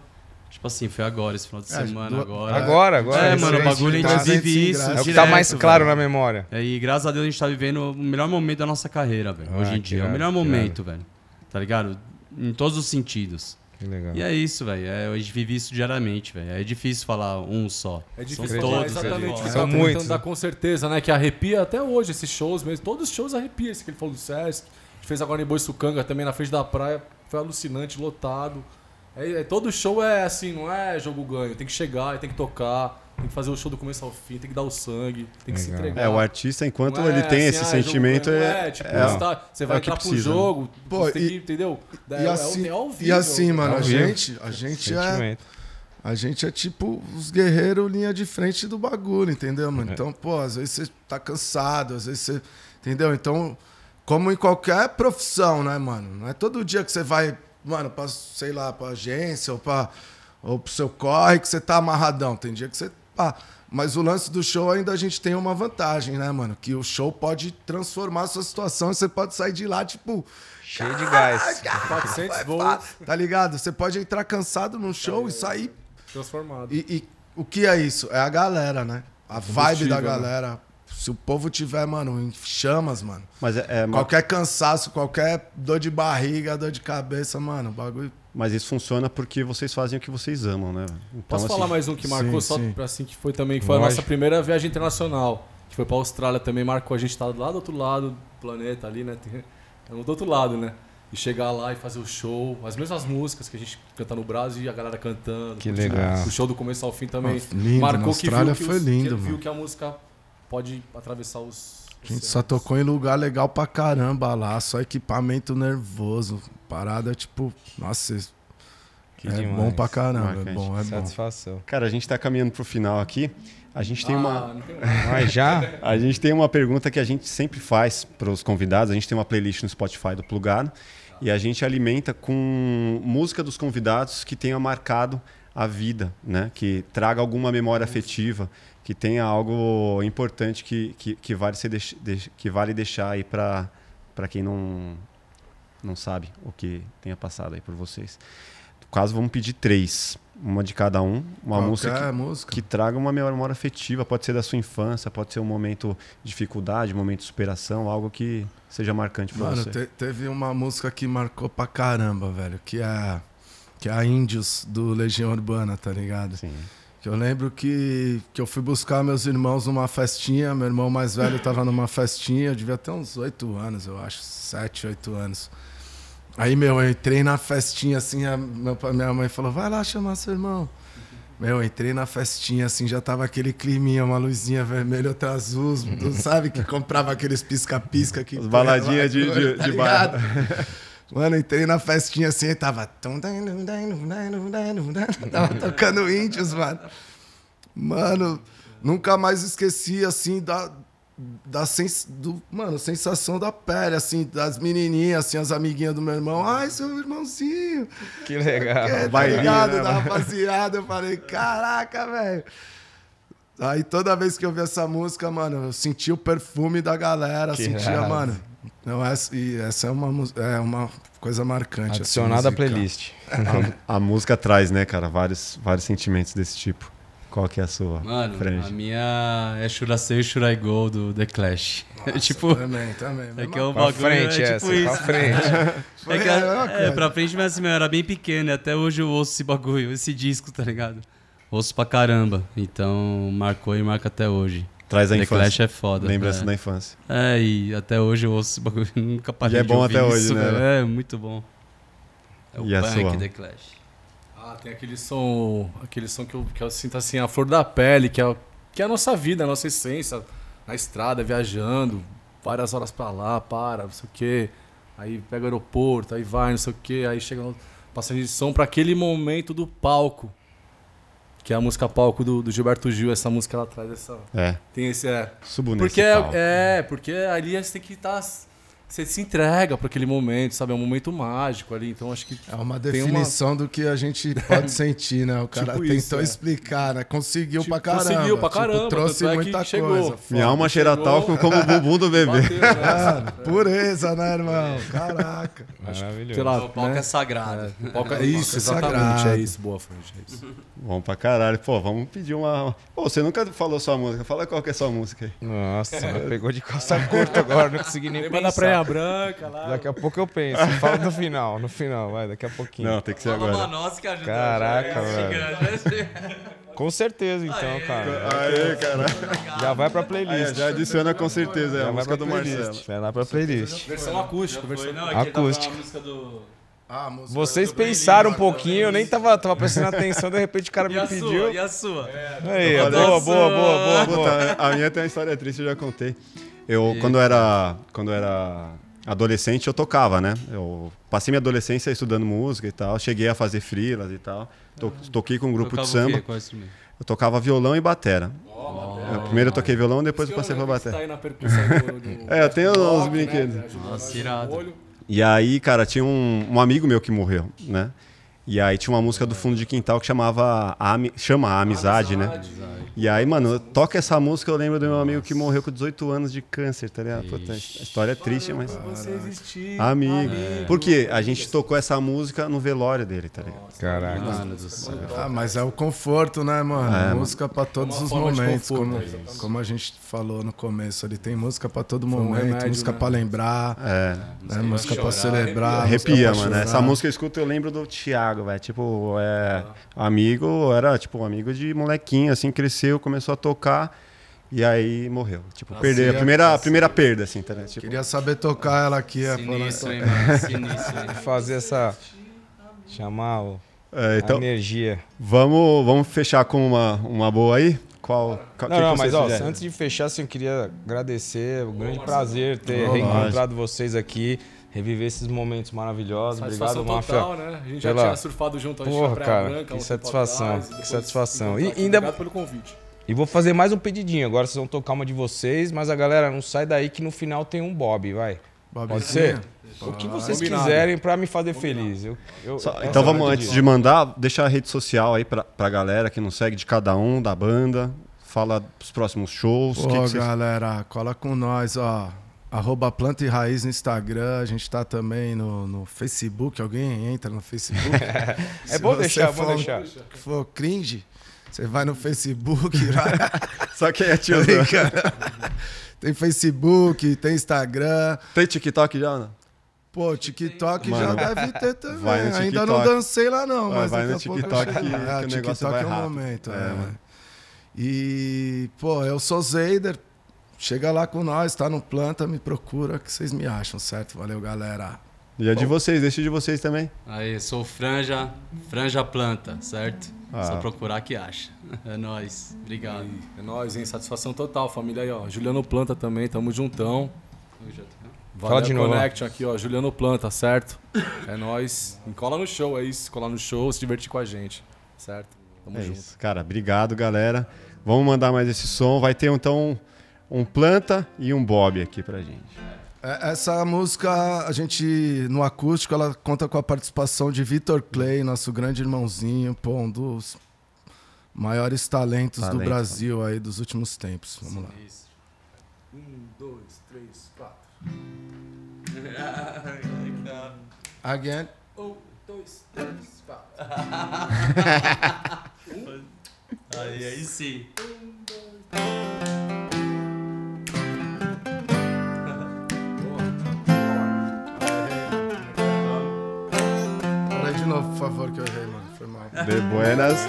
Tipo assim, foi agora, esse final de É, semana, do- agora. Agora, agora. É, mano, o bagulho a gente 300 vive isso. É o que tá direto, mais claro velho. na memória. É, E graças a Deus a gente tá vivendo o melhor momento da nossa carreira, velho. Ah, hoje em dia. É o melhor momento, velho. Tá ligado? Em todos os sentidos. Que legal. E é isso, velho. É, a gente vive isso diariamente, velho. É difícil falar um só. É São difícil todos, falar é exatamente o que difícil. tá São muitos, dar né? com certeza, né? Que arrepia até hoje esses shows mesmo. Todos os shows arrepia. Esse que ele falou do Sesc. A gente fez agora em Boiçucanga também, na frente da praia. Foi alucinante, lotado. É, é- todo show é assim, não é jogo ganho. Tem que chegar, tem que tocar, tem que fazer o show do começo ao fim, tem que dar o sangue, tem que se Legal. entregar. É, o artista, enquanto Não é ele tem assim, esse ah, jogo sentimento, ganho. É, é, tipo, é- você, tá- você vai é entrar pro precisa, né? jogo, Pô, você tem e- que, entendeu? É, E é- assim, é ao e vivo, assim, mano, Ao a vivo. gente, a gente é, a gente é tipo os guerreiros linha de frente do bagulho, entendeu, mano? É. Então, pô, às vezes você tá cansado, às vezes você, entendeu? Então, como em qualquer profissão, né, mano? Não é todo dia que você vai, mano, pra, sei lá, pra agência ou pra ou pro seu corre que você tá amarradão. Tem dia que você pá. Mas o lance do show ainda a gente tem uma vantagem, né, mano? Que o show pode transformar a sua situação e você pode sair de lá, tipo, Cheio de gás. 400 vai, voos pá, tá ligado? Você pode entrar cansado num show e sair transformado. e, e o que é isso? É a galera, né? A vibe da Combustível, né? Se o povo tiver, mano, em chamas, mano. Mas, é, é, Qualquer cansaço, qualquer dor de barriga, dor de cabeça, mano, o bagulho. mas isso funciona porque vocês fazem o que vocês amam, né? Então, Posso assim, falar mais um que marcou sim, só sim. pra assim que foi também, que foi a Lógico. nossa primeira viagem internacional, que foi pra Austrália também, marcou a gente tá lá do outro lado do planeta ali, né? Tem- é do outro lado, né? E chegar lá e fazer o show, as mesmas músicas que a gente canta no Brasil e a galera cantando. Que legal. O show do começo ao fim também. Nossa, lindo, marcou na que viu Austrália que foi os- lindo, que viu mano. que a música pode atravessar os. A gente só tocou em lugar legal pra caramba lá, só equipamento nervoso. Parada, tipo, nossa, Que é demais. bom pra caramba. É Marcante. bom, é bom. Satisfação. Cara, a gente tá caminhando pro final aqui. A gente tem Ah, uma. Mas já? A gente tem uma pergunta que a gente sempre faz para os convidados. A gente tem uma playlist no Spotify do Plugado e a gente alimenta com música dos convidados que tenha marcado a vida, né? Que traga alguma memória afetiva, que tenha algo importante que, que, que vale, ser deix- que vale deixar aí para quem não, não sabe o que tenha passado aí por vocês. No caso, vamos pedir três. Uma de cada um. Uma música que, música. que traga uma memória afetiva, pode ser da sua infância, pode ser um momento de dificuldade, um momento de superação, algo que seja marcante para Mano, você. te- teve uma música que marcou pra caramba, velho, que é, que é a Índios do Legião Urbana, tá ligado? Sim. Que eu lembro que, que eu fui buscar meus irmãos numa festinha, meu irmão mais velho tava numa festinha, eu devia ter uns oito anos, eu acho, sete, oito anos. Aí, meu, eu entrei na festinha assim, a, minha mãe falou, vai lá chamar seu irmão. Meu, eu entrei na festinha assim, já tava aquele climinha, uma luzinha vermelha, outra azul, tu sabe que comprava aqueles pisca-pisca que As baladinhas de- de- tá de ligado? Mano, entrei na festinha assim e tava. Tava tocando índios, mano. Mano, nunca mais esqueci, assim, da. Da sens... do, mano, sensação da pele, assim, das menininhas, assim, as amiguinhas do meu irmão. Ai, seu irmãozinho. Que legal. É, tá bailinho, ligado? né, Da rapaziada. Eu falei, caraca, velho. Aí toda vez que eu vi essa música, mano, eu senti o perfume da galera, Que sentia, mano. Não, essa, e essa é uma, é uma coisa marcante. essa Adicionada à playlist. A, a música traz, né, cara, vários, vários sentimentos desse tipo. Qual que é a sua? Mano, franja? a minha é Should I Say Should I Go do The Clash. É tipo, Também, também. é que é o Pra bagulho, frente é essa, tipo pra isso. frente. É, que, É é, pra frente, mas assim, meu, eu era bem pequeno e até hoje eu ouço esse bagulho, esse disco, tá ligado? Ouço pra caramba. Então, marcou e marca até hoje. Traz a The infância. Clash é foda. Lembrança é. da infância. É, e até hoje eu ouço esse bagulho, nunca parei E é bom até hoje, isso, né? velho. É, muito bom. É o E a punk? The Clash. Ah, tem aquele som, aquele som que eu, que eu sinto assim, a flor da pele, que é, que é a nossa vida, a nossa essência. Na estrada, viajando, várias horas pra lá, para, não sei o quê. Aí pega o aeroporto, aí vai, não sei o quê, aí chega no passagem de som pra aquele momento do palco. Que é a música palco do, do Gilberto Gil, essa música ela traz essa. É, Tem esse. É, subo nesse porque é, palco. é, porque ali você tem que estar. você se entrega pra aquele momento, sabe? É um momento mágico ali. Então acho que. É uma Tem uma- definição do que a gente pode sentir, né? O cara Tipo tentou isso, é. explicar, né? Conseguiu Tipo, pra caramba. conseguiu pra Tipo, caramba, trouxe tanto é muita chegou. coisa. Minha alma cheira Chegou. talco como o bumbum do bebê. Bateu, né? Ah, pureza, né, irmão? Caraca. Maravilhoso. Sei lá, O palco né? é sagrado. O palco é isso, é exatamente. sagrado. É isso, boa, Franja. É isso. Bom pra caralho. Pô, vamos pedir uma. Pô, você nunca falou sua música. Fala qual que é sua música aí. Nossa, pegou de calça curta agora, não consegui nem Lembra da pensar. Praia Branca lá. Daqui a pouco eu penso. Fala no final, no final, vai, daqui a pouquinho. Não, tem que ser Fala uma agora. nossa que ajuda. Caraca, é velho. Com certeza, então, cara. Aê, cara. Já vai pra Aí, playlist. já adiciona com certeza. É a música do. Marcelo. Vai lá pra playlist. Versão acústica, versão não, é Acústica. música do... Ah, Vocês pensaram um pouquinho, eu nem tava, tava prestando atenção, de repente o cara E me pediu. sua? E a sua? Aí, Eu boa, boa, boa, boa, boa. Puta, a minha tem uma história triste, eu já contei. Eu, quando eu era, quando eu era adolescente, eu tocava, né? Eu passei minha adolescência estudando música e tal. Cheguei a fazer freelas e tal. To- toquei com um grupo Tocava de o samba. quê? Eu tocava violão e batera. Eu- primeiro eu toquei violão, depois eu passei pra Tá batera. aí na percussão do, do- É, eu tenho uns bloco, brinquedos. Né? Nossa. E aí, cara, tinha um, um amigo meu que morreu, né? E aí tinha uma música do fundo de quintal que chamava a chama a amizade, né? E aí, mano, toca essa música, eu lembro do meu amigo que morreu com 18 anos de câncer, tá ligado? Puta, a história é triste, mas. Você existir. Amigo. Porque a gente tocou essa música no velório dele, tá ligado? Caraca. Mano do céu. Ah, mas é o conforto, né, mano? É, música pra todos os momentos, conforto, como, é isso. como a gente falou no começo. Ali tem música pra todo momento, remédio, música né? pra lembrar, É. né? música pra celebrar. Arrepia, música pra mano. Essa música eu escuto, eu lembro do Thiago, velho. Tipo, é. Amigo, era tipo um amigo de molequinho, assim, cresceu, começou a tocar e aí morreu. Tipo, perdeu. A é- primeira, a primeira perda, assim, tá ligado? Tipo, Queria saber tocar ela aqui. é, Sinistro, hein, mano? Sinistro, hein? Fazer essa. Chamar o- é, a então, energia. vamos, vamos fechar com uma, uma boa aí? Qual? qual Não, que não, que mas ó, antes de fechar, assim, eu queria agradecer. Um grande prazer ter Ô, reencontrado vocês aqui, reviver esses momentos maravilhosos. Satisfação Obrigado, Máfia. total, né? A gente já pela- tinha surfado junto a gente Porra, na Praia cara, Branca. que satisfação, atrás, e que satisfação. E ainda- Obrigado pelo convite. E vou fazer mais um pedidinho. Agora vocês vão tocar uma de vocês, mas a galera não sai daí que no final tem um Bob, vai. Pode Bobizinha? ser? O que vocês Combinado. quiserem pra me fazer feliz. Eu, eu- Só- então é a vamos, antes de mandar, deixar a rede social aí pra, pra galera que nos segue de cada um, da banda. Fala dos próximos shows. Pô, que que vocês- galera, cola com nós, ó. Arroba Planta e Raiz no Instagram. A gente tá também no, no Facebook. Alguém entra no Facebook? É bom deixar, é bom deixar. Que for cringe, você vai no Facebook. Só quem é tio. tem Facebook, tem Instagram. Tem TikTok já, não? Pô, TikTok Mano, já deve ter também. vai no Ainda não dancei lá, não. Vai, Mas vai daqui no pouco TikTok chego. que- É, que o negócio TikTok vai é o rápido. momento. É, é. E, pô, eu sou Zeider. Chega lá com nós, tá no planta, me procura que vocês me acham, certo? Valeu, galera. E a de vocês, deixa de vocês também. Aí, sou Franja, Franja Planta, certo? Ah. Só procurar que acha. É nóis. Obrigado. É nóis, hein? Satisfação total, família aí, ó. Juliano Planta também, tamo juntão. Fala de novo. Connection aqui, ó. Juliano Planta, certo? É nóis. E cola no show, é isso. Cola no show, se divertir com a gente, certo? Tamo É junto. isso. Cara, obrigado, galera. Vamos mandar mais esse som. Vai ter então um planta e um bob aqui pra gente. É, Essa música, a gente, no acústico, ela conta com a participação de Vitor Clay, nosso grande irmãozinho, pô, um dos maiores talentos do Talento. Brasil aí dos últimos tempos. Vamos lá. Um, dois, três, quatro. Again. Um, dois, três, quatro. Aí, aí sim. Peraí de novo, por favor, que eu errei, mano. Foi mal. De buenas.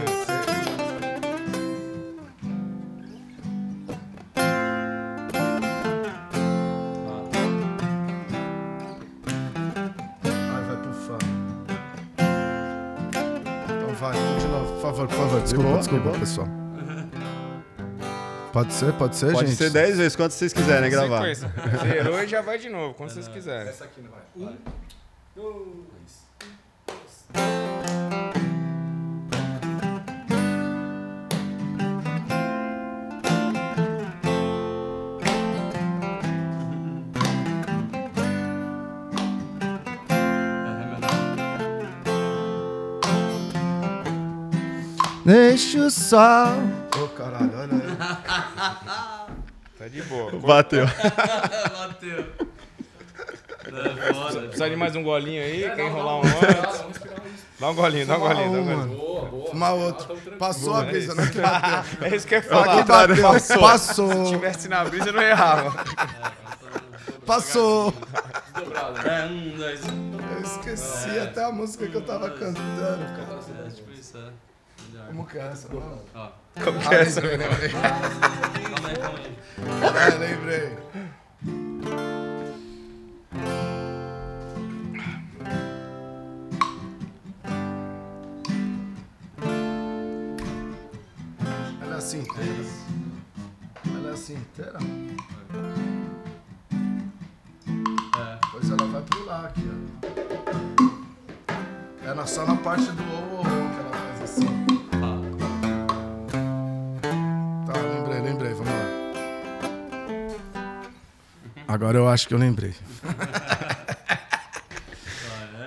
Ai, vai pro fã. Então vai, vamos de novo, por favor, por favor. Desculpa, desculpa, pessoal. Pode ser, pode ser, Pode gente? ser 10 vezes, quantas vocês quiserem gravar. Sequência. Zerou e já vai de novo, quando vocês quiserem. Essa aqui não vai. Um, dois. Deixa o sol. Ô, caralho, olha aí. Tá de boa. Bateu. Bateu. É foda. Precisa de mais um golinho aí? Quer enrolar um antes? Dá um golinho, dá um golinho, dá um golinho. Boa, boa. Uma Ah, outra. tamo tranquilo. Passou a brisa, não é que bateu. É isso que eu ia Não é falar. que bateu. Se Passou. tivesse na brisa, eu não errava. Passou. Dobrado. É, um, dois. Eu esqueci até a música que eu tava cantando, cara. É, tipo isso, é. Como que é essa? mano? Ó, Como que Ah, é essa? lembrei, lembrei. calma aí, calma aí. Ah, lembrei. Acho que eu lembrei.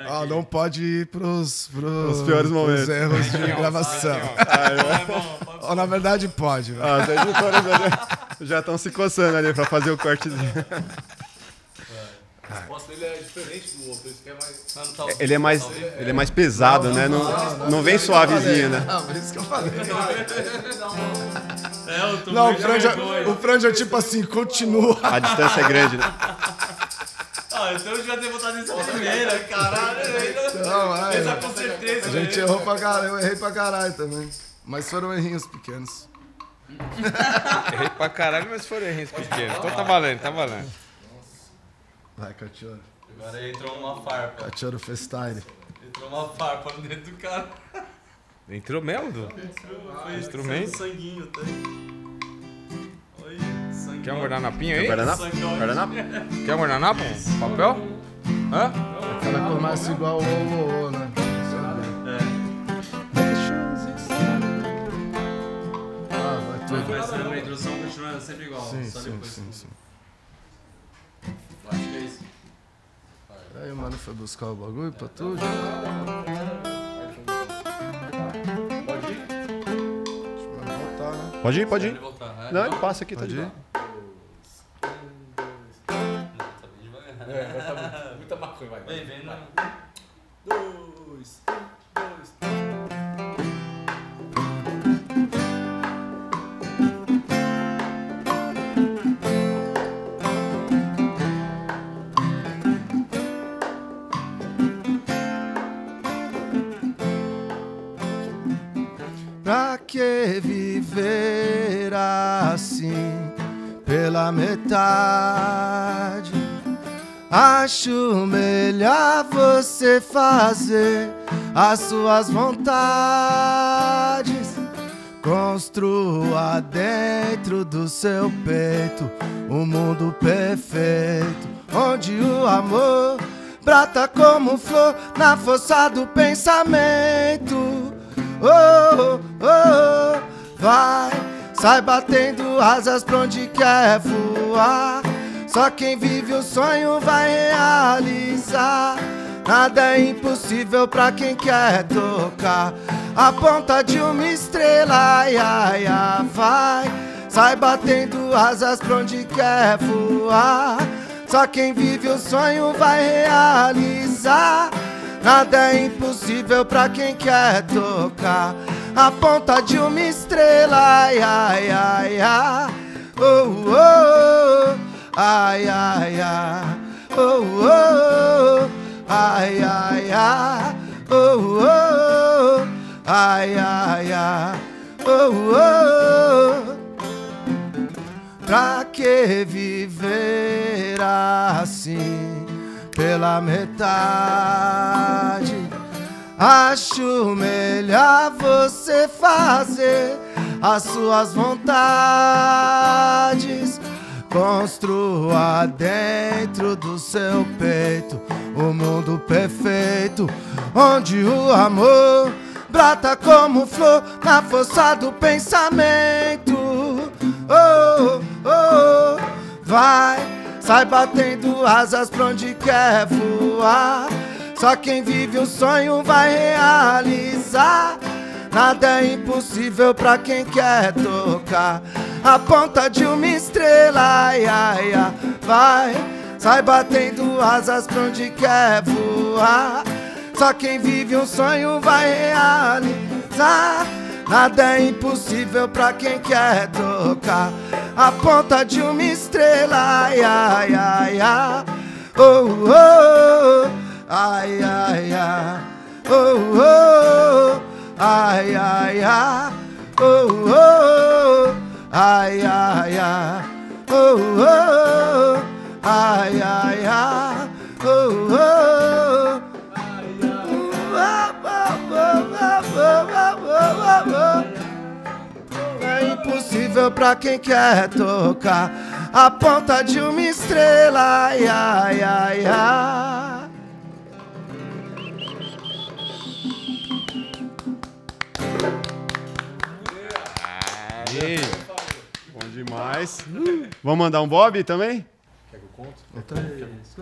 Ah, não pode ir pros, pros, Os piores momentos. pros erros de gravação. Ou na verdade pode, velho. Ah, já- já estão se coçando ali pra fazer o cortezinho. A resposta dele é diferente do outro. Esse aqui é mais. Ah, não tá Ele é mais, ele é mais pesado, né? Não, não vem suavezinho, né? Não, por isso que eu falei. É, eu tô Não, o Franja, vergonha. o Franja é tipo assim, continua. A distância é grande, né? Ah, então eu devia ter botado isso primeira, caralho. Não, Essa é. com certeza. A gente errou pra caralho, eu errei pra caralho também. Mas foram errinhos pequenos. Errei pra caralho, mas foram errinhos pequenos. Então tá valendo, tá valendo. Vai, Cachorro. Agora entrou uma farpa. Cachorro Festyle. Entrou uma farpa no dedo do cara. Entrou mesmo, Du? Foi Instrumento? saindo sanguinho até. Olha, sangue. Quer um guardanapinho aí? Quer um guardanapo? Papel? Hã? O cara começa igual o o, né? Ah, vai Mas tudo. vai ser uma introdução continuando sempre igual. Sim, só sim, depois. sim, sim. Acho que é isso. Aí o mano foi buscar o bagulho pra tudo. Pode ir, pode ir. voltar. É, Não, ele passa aqui, tá Pode de ir? boa. Tá. É, vai tá muito- muita maconha, vai. Vem, vem, não. Dois, dois. Pra que viver assim pela metade? Acho melhor você fazer as suas vontades. Construa dentro do seu peito um mundo perfeito, onde o amor brota como flor na força do pensamento. Oh, oh, oh, vai, sai batendo asas pra onde quer voar. Só quem vive o sonho vai realizar. Nada é impossível pra quem quer tocar. A ponta de uma estrela, ai, ai, ai, vai. Sai batendo asas pra onde quer voar. Só quem vive o sonho vai realizar. Nada é impossível pra quem quer tocar. A ponta de uma estrela. Ai, ai, ai, ai. Oh, oh, oh. Ai, ai, ai. Oh, oh, oh. Ai, ai, ai. Oh, oh, oh. Ai, ai, ai. Oh, oh, oh. Pra que viver assim pela metade? Acho melhor você fazer as suas vontades. Construa dentro do seu peito o mundo perfeito, onde o amor brota como flor na força do pensamento. Oh, oh, vai, sai batendo asas pra onde quer voar. Só quem vive o sonho vai realizar. Nada é impossível pra quem quer tocar a ponta de uma estrela. Ai, ai, ai. Vai, sai batendo asas pra onde quer voar. Só quem vive um sonho vai realizar. Nada é impossível pra quem quer tocar a ponta de uma estrela. Ai, ai, ai, ai. Oh, oh, oh. Ai, ai, ai. Oh, oh. Ai, ai, ai. Oh, oh. Ai, ai, ai. Oh, oh. Ai, ai, ai. Oh, oh, oh. É impossível pra quem quer tocar a ponta de uma estrela. Ai, ai, ai, ai. Vamos mandar um Bob também? Isso,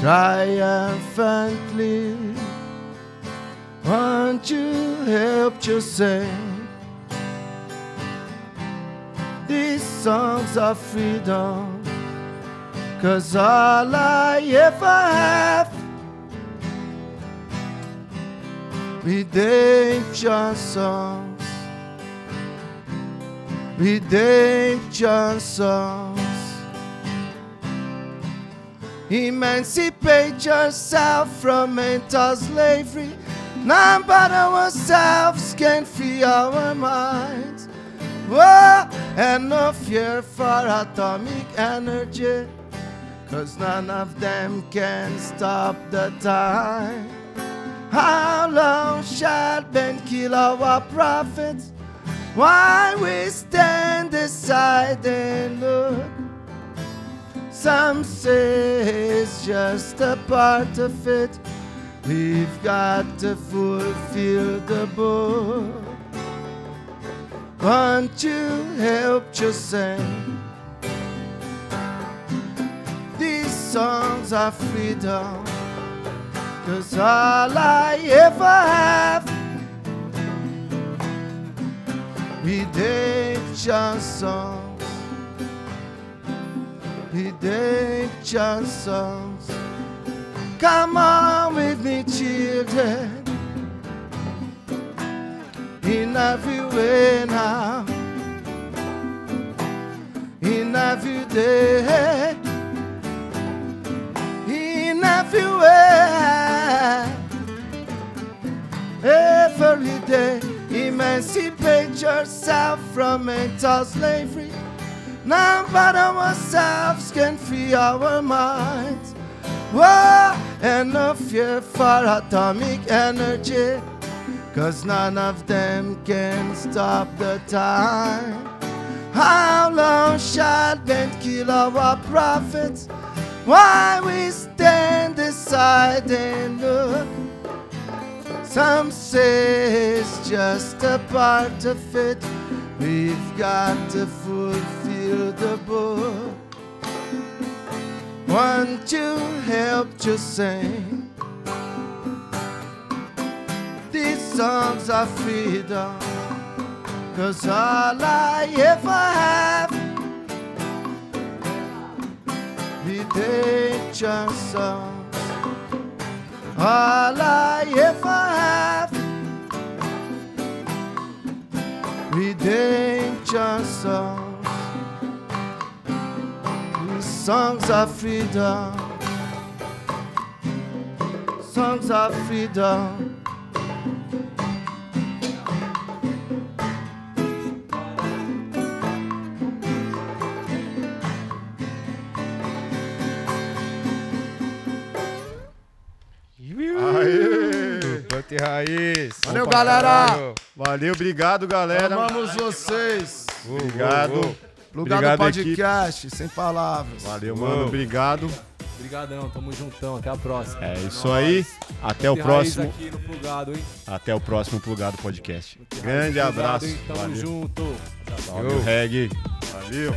triumphantly. Won't you help sing these songs of freedom? Cause all I ever have redemption songs redemption songs. Emancipate yourself from mental slavery. None but ourselves can free our minds. Whoa, and no fear for atomic energy. Cause none of them can stop the time. How long shall men kill our prophets? Why we stand aside and look? Some say it's just a part of it. We've got to fulfill the book. Won't you help to sing these songs of freedom? Cause all I ever have redemption songs, redemption songs. Come on with me, children. In every way now, in every day, in every way, every day. Emancipate yourself from mental slavery. None but ourselves can free our minds. Whoa, and no fear for atomic energy. Cause none of them can stop the time. How long shall men kill our prophets? Why we stand aside and look? Some say it's just a part of it. We've got to fulfill the book. Want you help to sing these songs of freedom? Cause all I ever have redemption songs. All I ever have redemption songs. Songs of freedom. Songs of freedom. Raiz. Valeu, Opa, galera. caralho. Valeu, obrigado, galera. Amamos vocês. Obrigado. Plugado Obrigado, equipe. podcast, sem palavras. Valeu, mano. Obrigado. Obrigadão, tamo juntão. Até a próxima. É isso aí. Até o próximo. aqui no Plugado, hein? Até o próximo Plugado Podcast. Grande Plugado, abraço. hein? Tamo Valeu. junto. Valeu, Reg. Valeu.